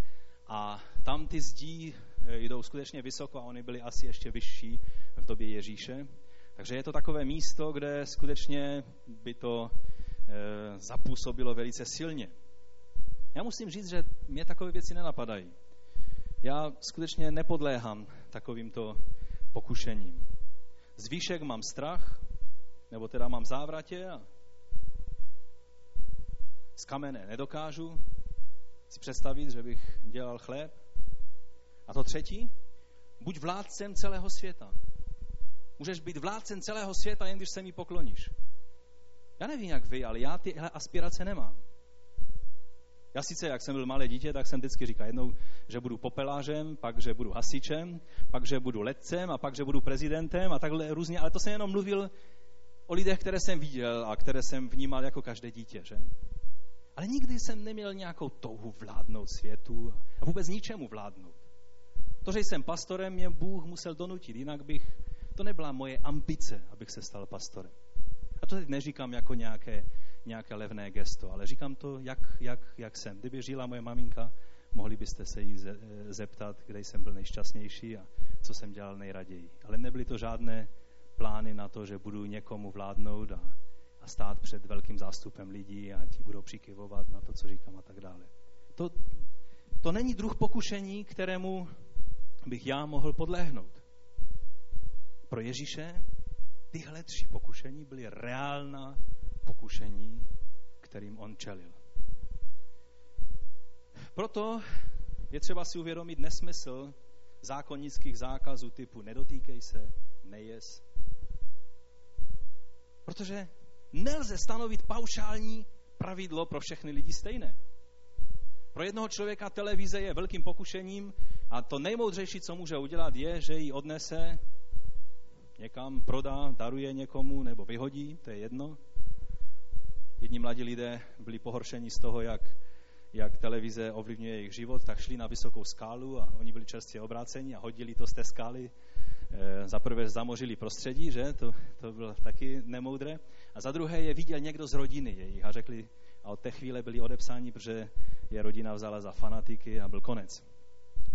a tam ty zdí eh, jdou skutečně vysoko a oni byli asi ještě vyšší v době Ježíše. Takže je to takové místo, kde skutečně by to eh, zapůsobilo velice silně. Já musím říct, že mě takové věci nenapadají. Já skutečně nepodléhám takovýmto pokušením. Z výšek mám strach, nebo teda mám závratě a z kamene nedokážu si představit, že bych dělal chléb. A to třetí, buď vládcem celého světa. Můžeš být vládcem celého světa, jen když se mi pokloníš. Já nevím, jak vy, ale já tyhle aspirace nemám. Já sice, jak jsem byl malé dítě, tak jsem vždycky říkal jednou, že budu popelářem, pak, že budu hasičem, pak, že budu letcem a pak, že budu prezidentem a takhle různě, ale to jsem jenom mluvil o lidech, které jsem viděl a které jsem vnímal jako každé dítě, že? Ale nikdy jsem neměl nějakou touhu vládnout světu a vůbec ničemu vládnout. To, že jsem pastorem, mě Bůh musel donutit, jinak bych, to nebyla moje ambice, abych se stal pastorem. A to teď neříkám jako nějaké, nějaké levné gesto, ale říkám to, jak, jak, jak jsem. Kdyby žila moje maminka, mohli byste se jí zeptat, kde jsem byl nejšťastnější a co jsem dělal nejraději. Ale nebyly to žádné plány na to, že budu někomu vládnout a, a stát před velkým zástupem lidí a ti budou přikyvovat na to, co říkám a tak dále. To, to není druh pokušení, kterému bych já mohl podlehnout. Pro Ježíše tyhle tři pokušení byly reálná pokušení, kterým on čelil. Proto je třeba si uvědomit nesmysl zákonnických zákazů typu nedotýkej se, nejes, Protože nelze stanovit paušální pravidlo pro všechny lidi stejné. Pro jednoho člověka televize je velkým pokušením a to nejmoudřejší, co může udělat, je, že ji odnese někam, prodá, daruje někomu nebo vyhodí, to je jedno. Jedni mladí lidé byli pohoršeni z toho, jak, jak televize ovlivňuje jejich život, tak šli na vysokou skálu a oni byli čerstvě obráceni a hodili to z té skály za prvé zamořili prostředí, že? To, to bylo taky nemoudré. A za druhé je viděl někdo z rodiny jejich a řekli, a od té chvíle byli odepsáni, protože je rodina vzala za fanatiky a byl konec.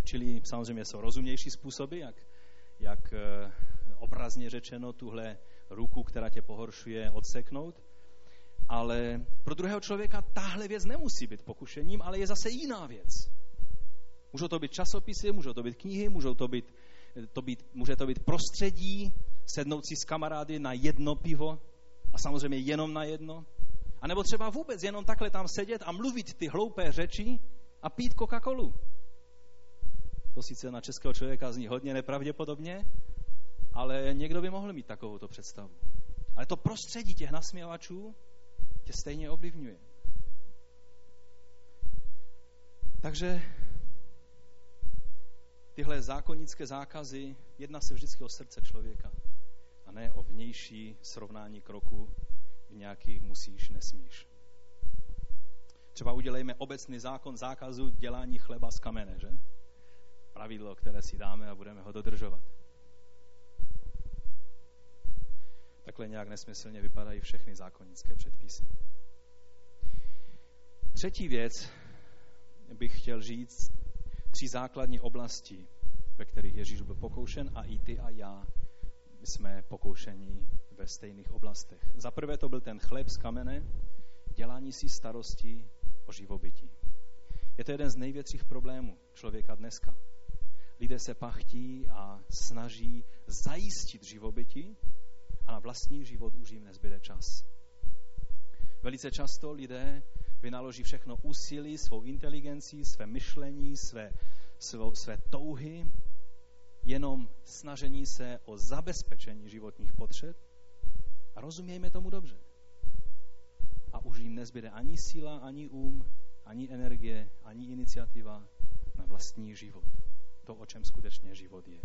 Čili samozřejmě jsou rozumnější způsoby, jak, jak eh, obrazně řečeno tuhle ruku, která tě pohoršuje, odseknout. Ale pro druhého člověka tahle věc nemusí být pokušením, ale je zase jiná věc. Můžou to být časopisy, můžou to být knihy, můžou to být to být, může to být prostředí, sednout si s kamarády na jedno pivo a samozřejmě jenom na jedno. A nebo třeba vůbec jenom takhle tam sedět a mluvit ty hloupé řeči a pít Coca-Colu. To sice na českého člověka zní hodně nepravděpodobně, ale někdo by mohl mít takovouto představu. Ale to prostředí těch nasměvačů tě stejně ovlivňuje. Takže tyhle zákonické zákazy jedná se vždycky o srdce člověka a ne o vnější srovnání kroku v nějakých musíš, nesmíš. Třeba udělejme obecný zákon zákazu dělání chleba z kamene, že? Pravidlo, které si dáme a budeme ho dodržovat. Takhle nějak nesmyslně vypadají všechny zákonické předpisy. Třetí věc bych chtěl říct, tři základní oblasti, ve kterých Ježíš byl pokoušen a i ty a já jsme pokoušení ve stejných oblastech. Za prvé to byl ten chléb z kamene, dělání si starosti o živobytí. Je to jeden z největších problémů člověka dneska. Lidé se pachtí a snaží zajistit živobytí a na vlastní život už jim nezbyde čas. Velice často lidé vynaloží všechno úsilí, svou inteligenci, své myšlení, své, svou, své touhy, jenom snažení se o zabezpečení životních potřeb a rozumějme tomu dobře. A už jim nezbyde ani síla, ani um, ani energie, ani iniciativa na vlastní život. To, o čem skutečně život je.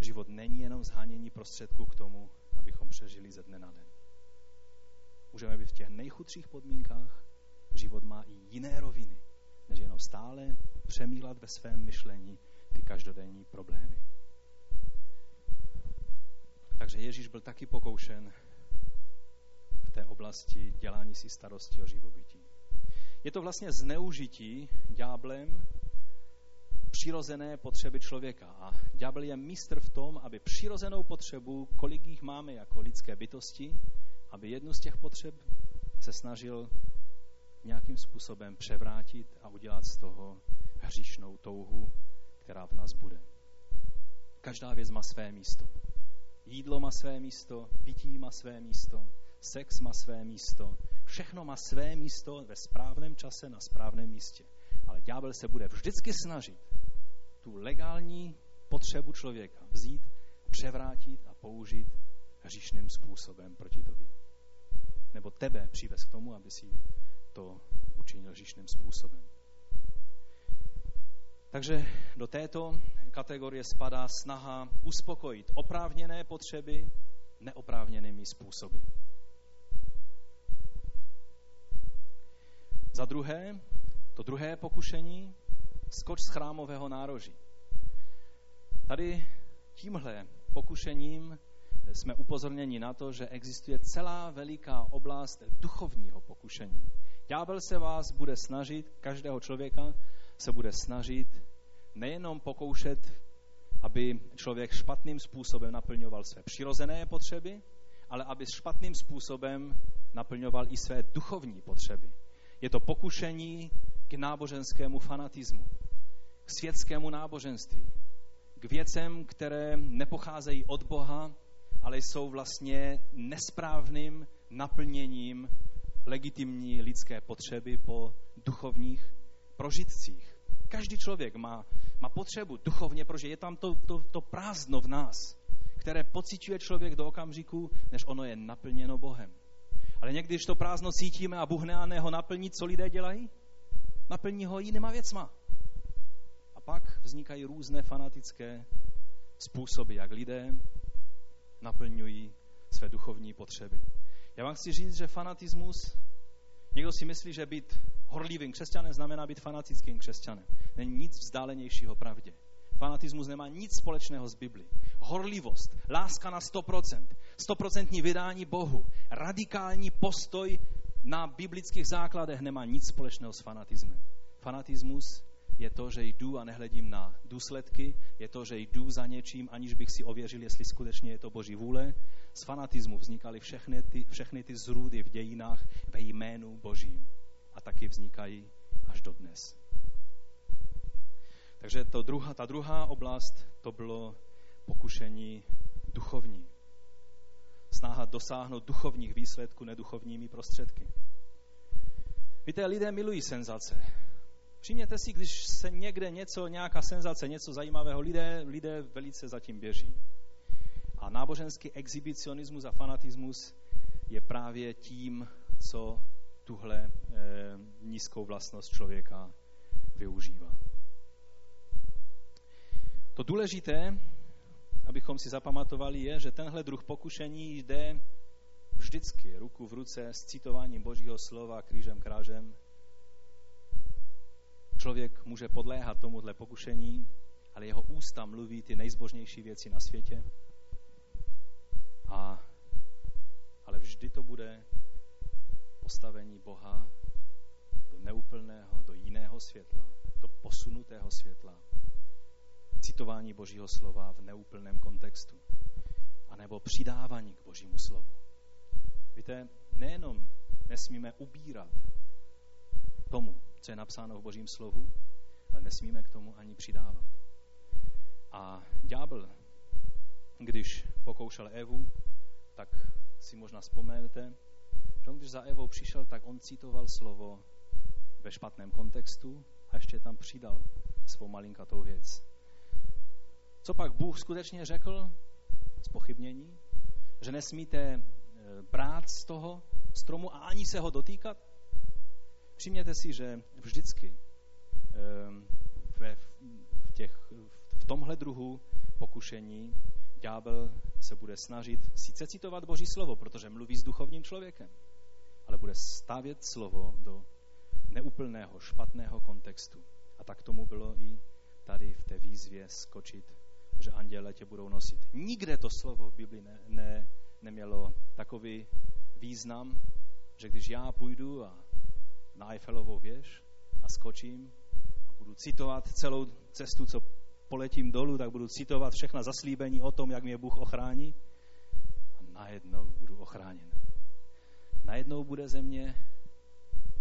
Život není jenom zhánění prostředků k tomu, abychom přežili ze dne na den. Můžeme být v těch nejchudších podmínkách, život má i jiné roviny, než jenom stále přemýlat ve svém myšlení ty každodenní problémy. Takže Ježíš byl taky pokoušen v té oblasti dělání si starosti o živobytí. Je to vlastně zneužití ďáblem přirozené potřeby člověka. A ďábel je mistr v tom, aby přirozenou potřebu, kolik jich máme jako lidské bytosti, aby jednu z těch potřeb se snažil nějakým způsobem převrátit a udělat z toho hříšnou touhu, která v nás bude. Každá věc má své místo. Jídlo má své místo, pití má své místo, sex má své místo, všechno má své místo ve správném čase na správném místě. Ale ďábel se bude vždycky snažit tu legální potřebu člověka vzít, převrátit a použít hříšným způsobem proti tobě. Nebo tebe přivez k tomu, aby si to učinil hříšným způsobem. Takže do této kategorie spadá snaha uspokojit oprávněné potřeby neoprávněnými způsoby. Za druhé, to druhé pokušení, skoč z chrámového nároží. Tady tímhle pokušením jsme upozorněni na to, že existuje celá veliká oblast duchovního pokušení. Ďábel se vás bude snažit, každého člověka se bude snažit nejenom pokoušet, aby člověk špatným způsobem naplňoval své přirozené potřeby, ale aby špatným způsobem naplňoval i své duchovní potřeby. Je to pokušení k náboženskému fanatismu, k světskému náboženství, k věcem, které nepocházejí od Boha, ale jsou vlastně nesprávným naplněním legitimní lidské potřeby po duchovních prožitcích. Každý člověk má, má potřebu duchovně prožít. Je tam to, to, to prázdno v nás, které pociťuje člověk do okamžiku, než ono je naplněno Bohem. Ale někdy, když to prázdno cítíme a Bůh ne ho naplní, co lidé dělají? Naplní ho jinýma věcma. A pak vznikají různé fanatické způsoby, jak lidé naplňují své duchovní potřeby. Já vám chci říct, že fanatismus, někdo si myslí, že být horlivým křesťanem znamená být fanatickým křesťanem. Není nic vzdálenějšího pravdě. Fanatismus nemá nic společného s Biblí. Horlivost, láska na 100%, 100% vydání Bohu, radikální postoj na biblických základech nemá nic společného s fanatismem. Fanatismus je to, že jdu a nehledím na důsledky, je to, že jdu za něčím, aniž bych si ověřil, jestli skutečně je to Boží vůle. Z fanatismu vznikaly všechny ty, všechny ty zrůdy v dějinách ve jménu Božím. A taky vznikají až do dnes. Takže to druhá, ta druhá oblast, to bylo pokušení duchovní. Snaha dosáhnout duchovních výsledků neduchovními prostředky. Víte, lidé milují senzace. Všimněte si, když se někde něco, nějaká senzace, něco zajímavého, lidé, lidé velice zatím běží. A náboženský exhibicionismus a fanatismus je právě tím, co tuhle e, nízkou vlastnost člověka využívá. To důležité, abychom si zapamatovali, je, že tenhle druh pokušení jde vždycky ruku v ruce s citováním Božího slova křížem krážem. Člověk může podléhat tomuhle pokušení, ale jeho ústa mluví ty nejzbožnější věci na světě. A, ale vždy to bude postavení Boha do neúplného, do jiného světla, do posunutého světla, citování Božího slova v neúplném kontextu, anebo přidávání k Božímu slovu. Víte, nejenom nesmíme ubírat tomu, co je napsáno v Božím slovu, ale nesmíme k tomu ani přidávat. A ďábel, když pokoušel Evu, tak si možná vzpomenete, že on, když za Evou přišel, tak on citoval slovo ve špatném kontextu a ještě tam přidal svou malinkatou věc. Co pak Bůh skutečně řekl z pochybnění? Že nesmíte e, brát z toho stromu a ani se ho dotýkat? Všimněte si, že vždycky e, ve, v, těch, v tomhle druhu pokušení ďábel se bude snažit sice citovat Boží slovo, protože mluví s duchovním člověkem, ale bude stavět slovo do neúplného, špatného kontextu. A tak tomu bylo i tady v té výzvě skočit že anděle tě budou nosit. Nikde to slovo v Biblii ne, ne, nemělo takový význam, že když já půjdu a na Eiffelovou věž a skočím a budu citovat celou cestu, co poletím dolů, tak budu citovat všechna zaslíbení o tom, jak mě Bůh ochrání a najednou budu ochráněn. Najednou bude země,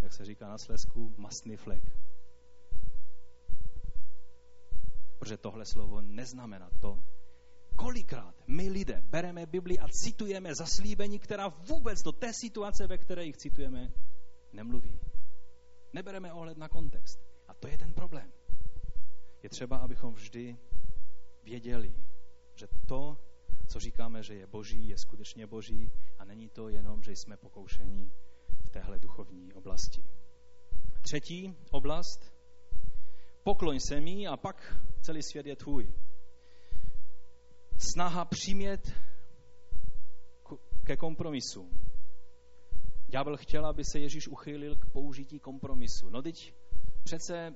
jak se říká na Slesku, masný flek Protože tohle slovo neznamená to, kolikrát my lidé bereme Bibli a citujeme zaslíbení, která vůbec do té situace, ve které jich citujeme, nemluví. Nebereme ohled na kontext. A to je ten problém. Je třeba, abychom vždy věděli, že to, co říkáme, že je boží, je skutečně boží a není to jenom, že jsme pokoušení v téhle duchovní oblasti. Třetí oblast, pokloň se mi a pak celý svět je tvůj. Snaha přimět ke kompromisu. Ďábel chtěl, aby se Ježíš uchylil k použití kompromisu. No teď přece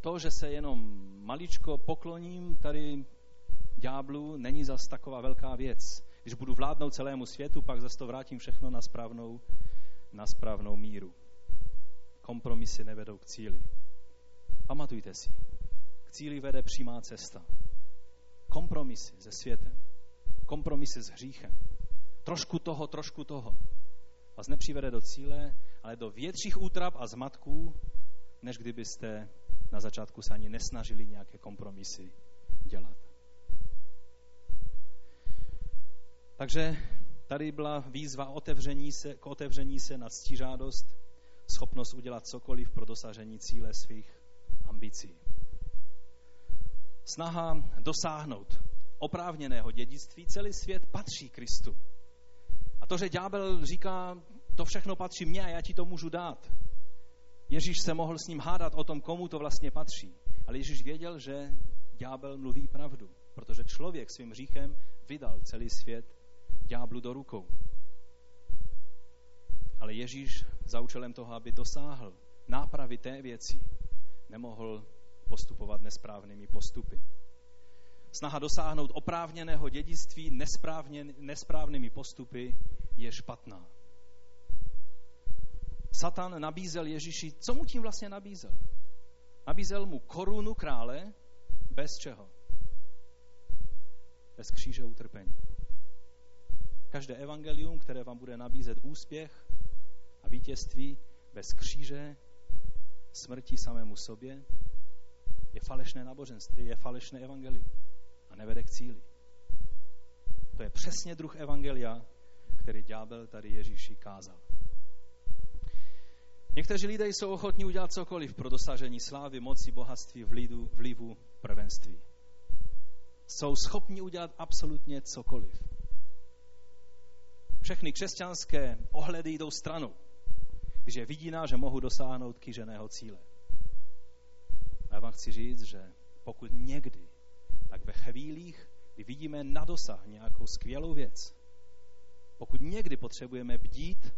to, že se jenom maličko pokloním tady ďáblu, není zas taková velká věc. Když budu vládnout celému světu, pak zase to vrátím všechno na správnou, na správnou míru. Kompromisy nevedou k cíli. Pamatujte si, cíli vede přímá cesta. Kompromisy se světem, kompromisy s hříchem. Trošku toho, trošku toho. Vás nepřivede do cíle, ale do větších útrap a zmatků, než kdybyste na začátku se ani nesnažili nějaké kompromisy dělat. Takže tady byla výzva otevření se, k otevření se na ctižádost, schopnost udělat cokoliv pro dosažení cíle svých ambicí snaha dosáhnout oprávněného dědictví, celý svět patří Kristu. A to, že ďábel říká, to všechno patří mně a já ti to můžu dát. Ježíš se mohl s ním hádat o tom, komu to vlastně patří. Ale Ježíš věděl, že ďábel mluví pravdu, protože člověk svým hříchem vydal celý svět ďáblu do rukou. Ale Ježíš za účelem toho, aby dosáhl nápravy té věci, nemohl postupovat nesprávnými postupy. Snaha dosáhnout oprávněného dědictví nesprávně, nesprávnými postupy je špatná. Satan nabízel Ježíši, co mu tím vlastně nabízel? Nabízel mu korunu krále bez čeho? Bez kříže utrpení. Každé evangelium, které vám bude nabízet úspěch a vítězství bez kříže, smrti samému sobě, je falešné náboženství, je falešné evangelium a nevede k cíli. To je přesně druh evangelia, který ďábel tady Ježíši kázal. Někteří lidé jsou ochotní udělat cokoliv pro dosažení slávy, moci, bohatství, vlivu, vlivu prvenství. Jsou schopni udělat absolutně cokoliv. Všechny křesťanské ohledy jdou stranou, když je vidina, že mohu dosáhnout kýženého cíle. A já vám chci říct, že pokud někdy, tak ve chvílích, kdy vidíme na dosah nějakou skvělou věc, pokud někdy potřebujeme bdít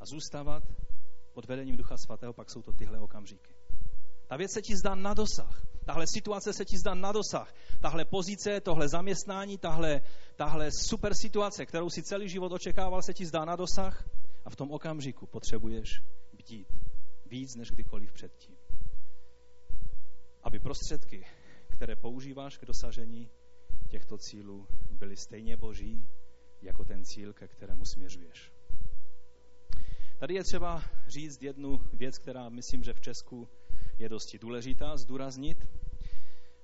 a zůstávat pod vedením Ducha Svatého, pak jsou to tyhle okamžiky. Ta věc se ti zdá na dosah. Tahle situace se ti zdá na dosah. Tahle pozice, tohle zaměstnání, tahle, tahle super situace, kterou si celý život očekával, se ti zdá na dosah a v tom okamžiku potřebuješ bdít víc než kdykoliv předtím. Aby prostředky, které používáš k dosažení těchto cílů, byly stejně boží, jako ten cíl, ke kterému směřuješ. Tady je třeba říct jednu věc, která myslím, že v Česku je dosti důležitá zdůraznit.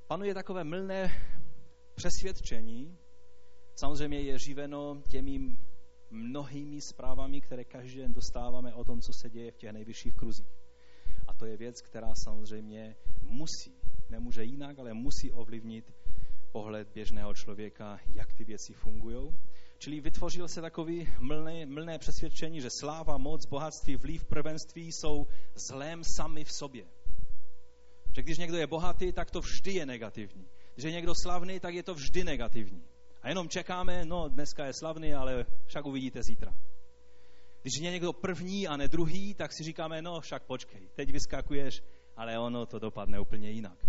Panuje takové mylné přesvědčení, samozřejmě je živeno těmi mnohými zprávami, které každý den dostáváme o tom, co se děje v těch nejvyšších kruzích. A to je věc, která samozřejmě musí, nemůže jinak, ale musí ovlivnit pohled běžného člověka, jak ty věci fungují. Čili vytvořil se takový mlné, mlné přesvědčení, že sláva, moc, bohatství, vliv, prvenství jsou zlém sami v sobě. Že když někdo je bohatý, tak to vždy je negativní. Když je někdo slavný, tak je to vždy negativní. A jenom čekáme, no dneska je slavný, ale však uvidíte zítra. Když je někdo první a ne druhý, tak si říkáme, no však počkej, teď vyskakuješ, ale ono to dopadne úplně jinak.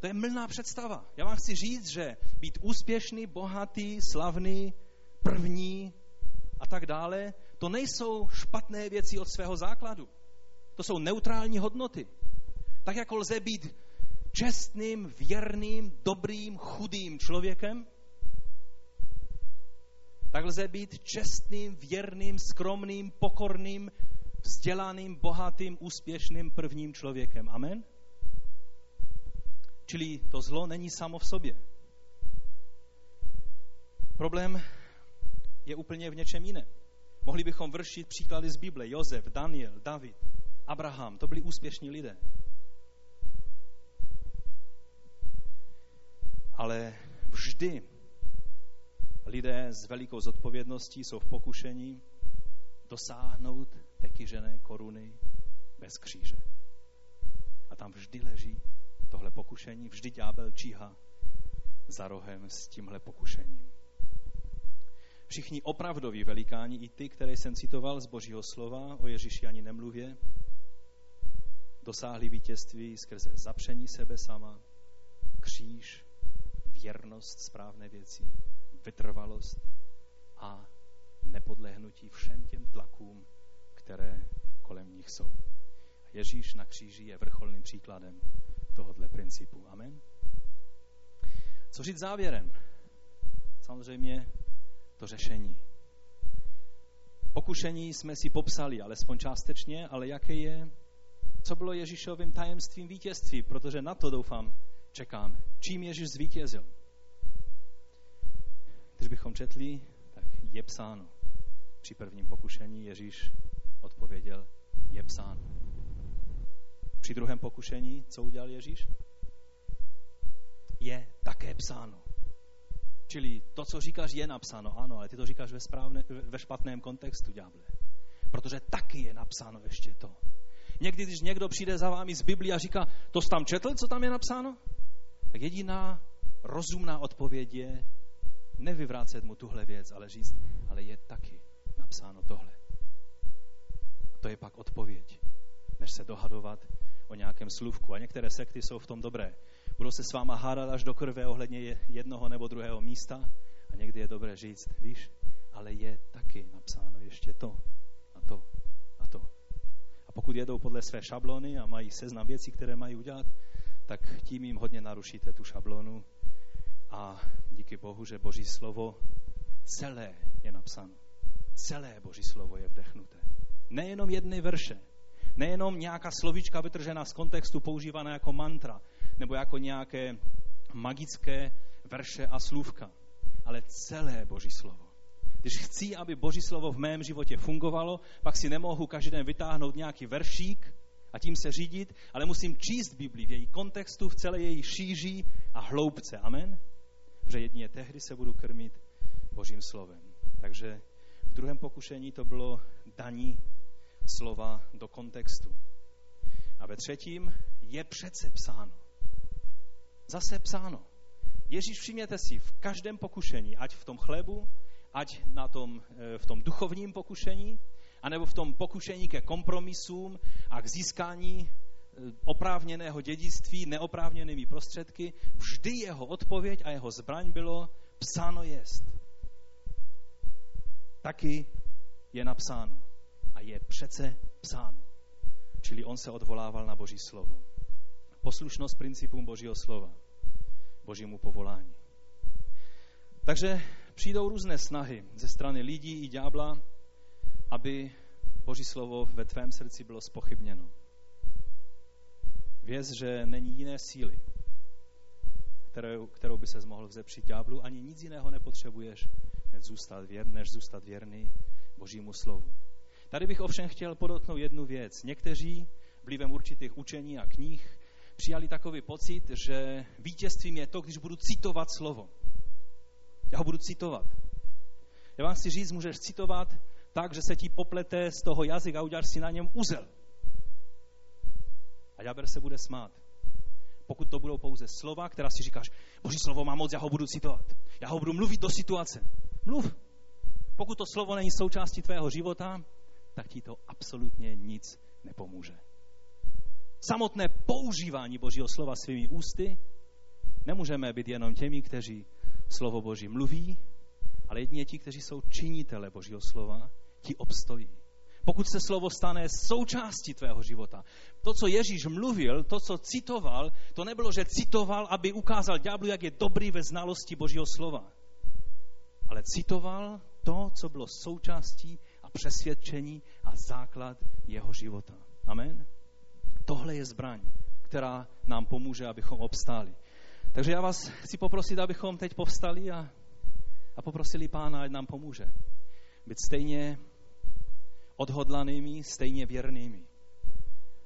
To je mylná představa. Já vám chci říct, že být úspěšný, bohatý, slavný, první a tak dále, to nejsou špatné věci od svého základu. To jsou neutrální hodnoty. Tak jako lze být čestným, věrným, dobrým, chudým člověkem, tak lze být čestným, věrným, skromným, pokorným, vzdělaným, bohatým, úspěšným prvním člověkem. Amen? Čili to zlo není samo v sobě. Problém je úplně v něčem jiném. Mohli bychom vršit příklady z Bible. Jozef, Daniel, David, Abraham, to byli úspěšní lidé. Ale vždy lidé s velikou zodpovědností jsou v pokušení dosáhnout té kyžené koruny bez kříže. A tam vždy leží tohle pokušení, vždy ďábel číha za rohem s tímhle pokušením. Všichni opravdoví velikáni, i ty, které jsem citoval z Božího slova, o Ježíši ani nemluvě, dosáhli vítězství skrze zapření sebe sama, kříž, věrnost správné věci, vytrvalost a nepodlehnutí všem těm tlakům, které kolem nich jsou. Ježíš na kříži je vrcholným příkladem tohohle principu. Amen. Co říct závěrem? Samozřejmě to řešení. Pokušení jsme si popsali, alespoň částečně, ale jaké je, co bylo Ježíšovým tajemstvím vítězství, protože na to doufám čekáme. Čím Ježíš zvítězil? Když bychom četli, tak je psáno. Při prvním pokušení Ježíš odpověděl, je psáno. Při druhém pokušení, co udělal Ježíš? Je také psáno. Čili to, co říkáš, je napsáno, ano, ale ty to říkáš ve, správne, ve špatném kontextu, ďáble. Protože taky je napsáno ještě to. Někdy, když někdo přijde za vámi z Biblii a říká, to jsi tam četl, co tam je napsáno? Tak jediná rozumná odpověď je nevyvrácet mu tuhle věc, ale říct, ale je taky napsáno tohle. To je pak odpověď, než se dohadovat o nějakém slůvku. A některé sekty jsou v tom dobré. Budou se s váma hádat až do krve ohledně jednoho nebo druhého místa a někdy je dobré říct, víš, ale je taky napsáno ještě to a to a to. A pokud jedou podle své šablony a mají seznam věcí, které mají udělat, tak tím jim hodně narušíte tu šablonu a díky Bohu, že Boží slovo celé je napsáno. Celé Boží slovo je vdechnuté. Nejenom jedny verše, nejenom nějaká slovíčka vytržená z kontextu, používaná jako mantra, nebo jako nějaké magické verše a slůvka, ale celé Boží slovo. Když chci, aby Boží slovo v mém životě fungovalo, pak si nemohu každý den vytáhnout nějaký veršík a tím se řídit, ale musím číst Bibli v její kontextu, v celé její šíži a hloubce. Amen? Protože jedině tehdy se budu krmit Božím slovem. Takže v druhém pokušení to bylo daní slova do kontextu. A ve třetím je přece psáno. Zase psáno. Ježíš, všimněte si, v každém pokušení, ať v tom chlebu, ať na tom, eh, v tom duchovním pokušení, anebo v tom pokušení ke kompromisům a k získání eh, oprávněného dědictví neoprávněnými prostředky, vždy jeho odpověď a jeho zbraň bylo psáno jest. Taky je napsáno a je přece psáno. Čili on se odvolával na Boží slovo. Poslušnost principům Božího slova, Božímu povolání. Takže přijdou různé snahy ze strany lidí i ďábla, aby Boží slovo ve tvém srdci bylo spochybněno. Věz, že není jiné síly, kterou, kterou by se mohl vzepřít ďáblu, ani nic jiného nepotřebuješ, než zůstat, věr, než zůstat věrný Božímu slovu. Tady bych ovšem chtěl podotknout jednu věc. Někteří vlivem určitých učení a knih přijali takový pocit, že vítězstvím je to, když budu citovat slovo. Já ho budu citovat. Já vám chci říct, můžeš citovat tak, že se ti poplete z toho jazyka a uděláš si na něm uzel. A ďábel se bude smát. Pokud to budou pouze slova, která si říkáš, boží slovo má moc, já ho budu citovat. Já ho budu mluvit do situace. Mluv. Pokud to slovo není součástí tvého života, tak ti to absolutně nic nepomůže. Samotné používání Božího slova svými ústy nemůžeme být jenom těmi, kteří slovo Boží mluví, ale jedině ti, kteří jsou činitele Božího slova, ti obstojí. Pokud se slovo stane součástí tvého života. To, co Ježíš mluvil, to, co citoval, to nebylo, že citoval, aby ukázal ďáblu, jak je dobrý ve znalosti Božího slova. Ale citoval to, co bylo součástí přesvědčení a základ jeho života. Amen? Tohle je zbraň, která nám pomůže, abychom obstáli. Takže já vás chci poprosit, abychom teď povstali a, a poprosili Pána, ať nám pomůže. Být stejně odhodlanými, stejně věrnými,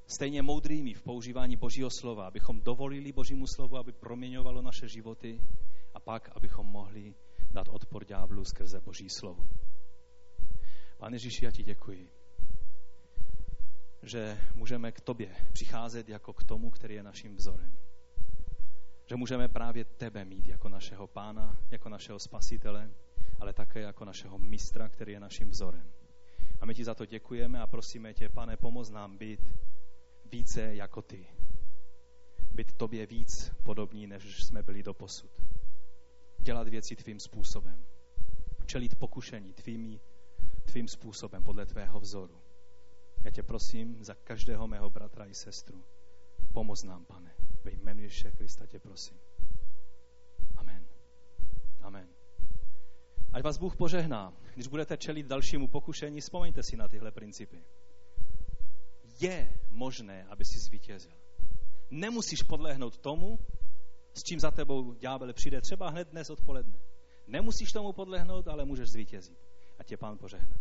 stejně moudrými v používání Božího slova, abychom dovolili Božímu slovu, aby proměňovalo naše životy a pak, abychom mohli dát odpor ďáblu skrze Boží slovo. Pane Ježíši, já ti děkuji, že můžeme k tobě přicházet jako k tomu, který je naším vzorem. Že můžeme právě tebe mít jako našeho pána, jako našeho spasitele, ale také jako našeho mistra, který je naším vzorem. A my ti za to děkujeme a prosíme tě, pane, pomoz nám být více jako ty. Být tobě víc podobní, než jsme byli do posud. Dělat věci tvým způsobem. Čelit pokušení tvými, tvým způsobem, podle tvého vzoru. Já tě prosím za každého mého bratra i sestru. Pomoz nám, pane. Ve jménu Ježíše Krista tě prosím. Amen. Amen. Ať vás Bůh požehná. Když budete čelit dalšímu pokušení, vzpomeňte si na tyhle principy. Je možné, aby si zvítězil. Nemusíš podlehnout tomu, s čím za tebou ďábel přijde třeba hned dnes odpoledne. Nemusíš tomu podlehnout, ale můžeš zvítězit a tě pán požehne.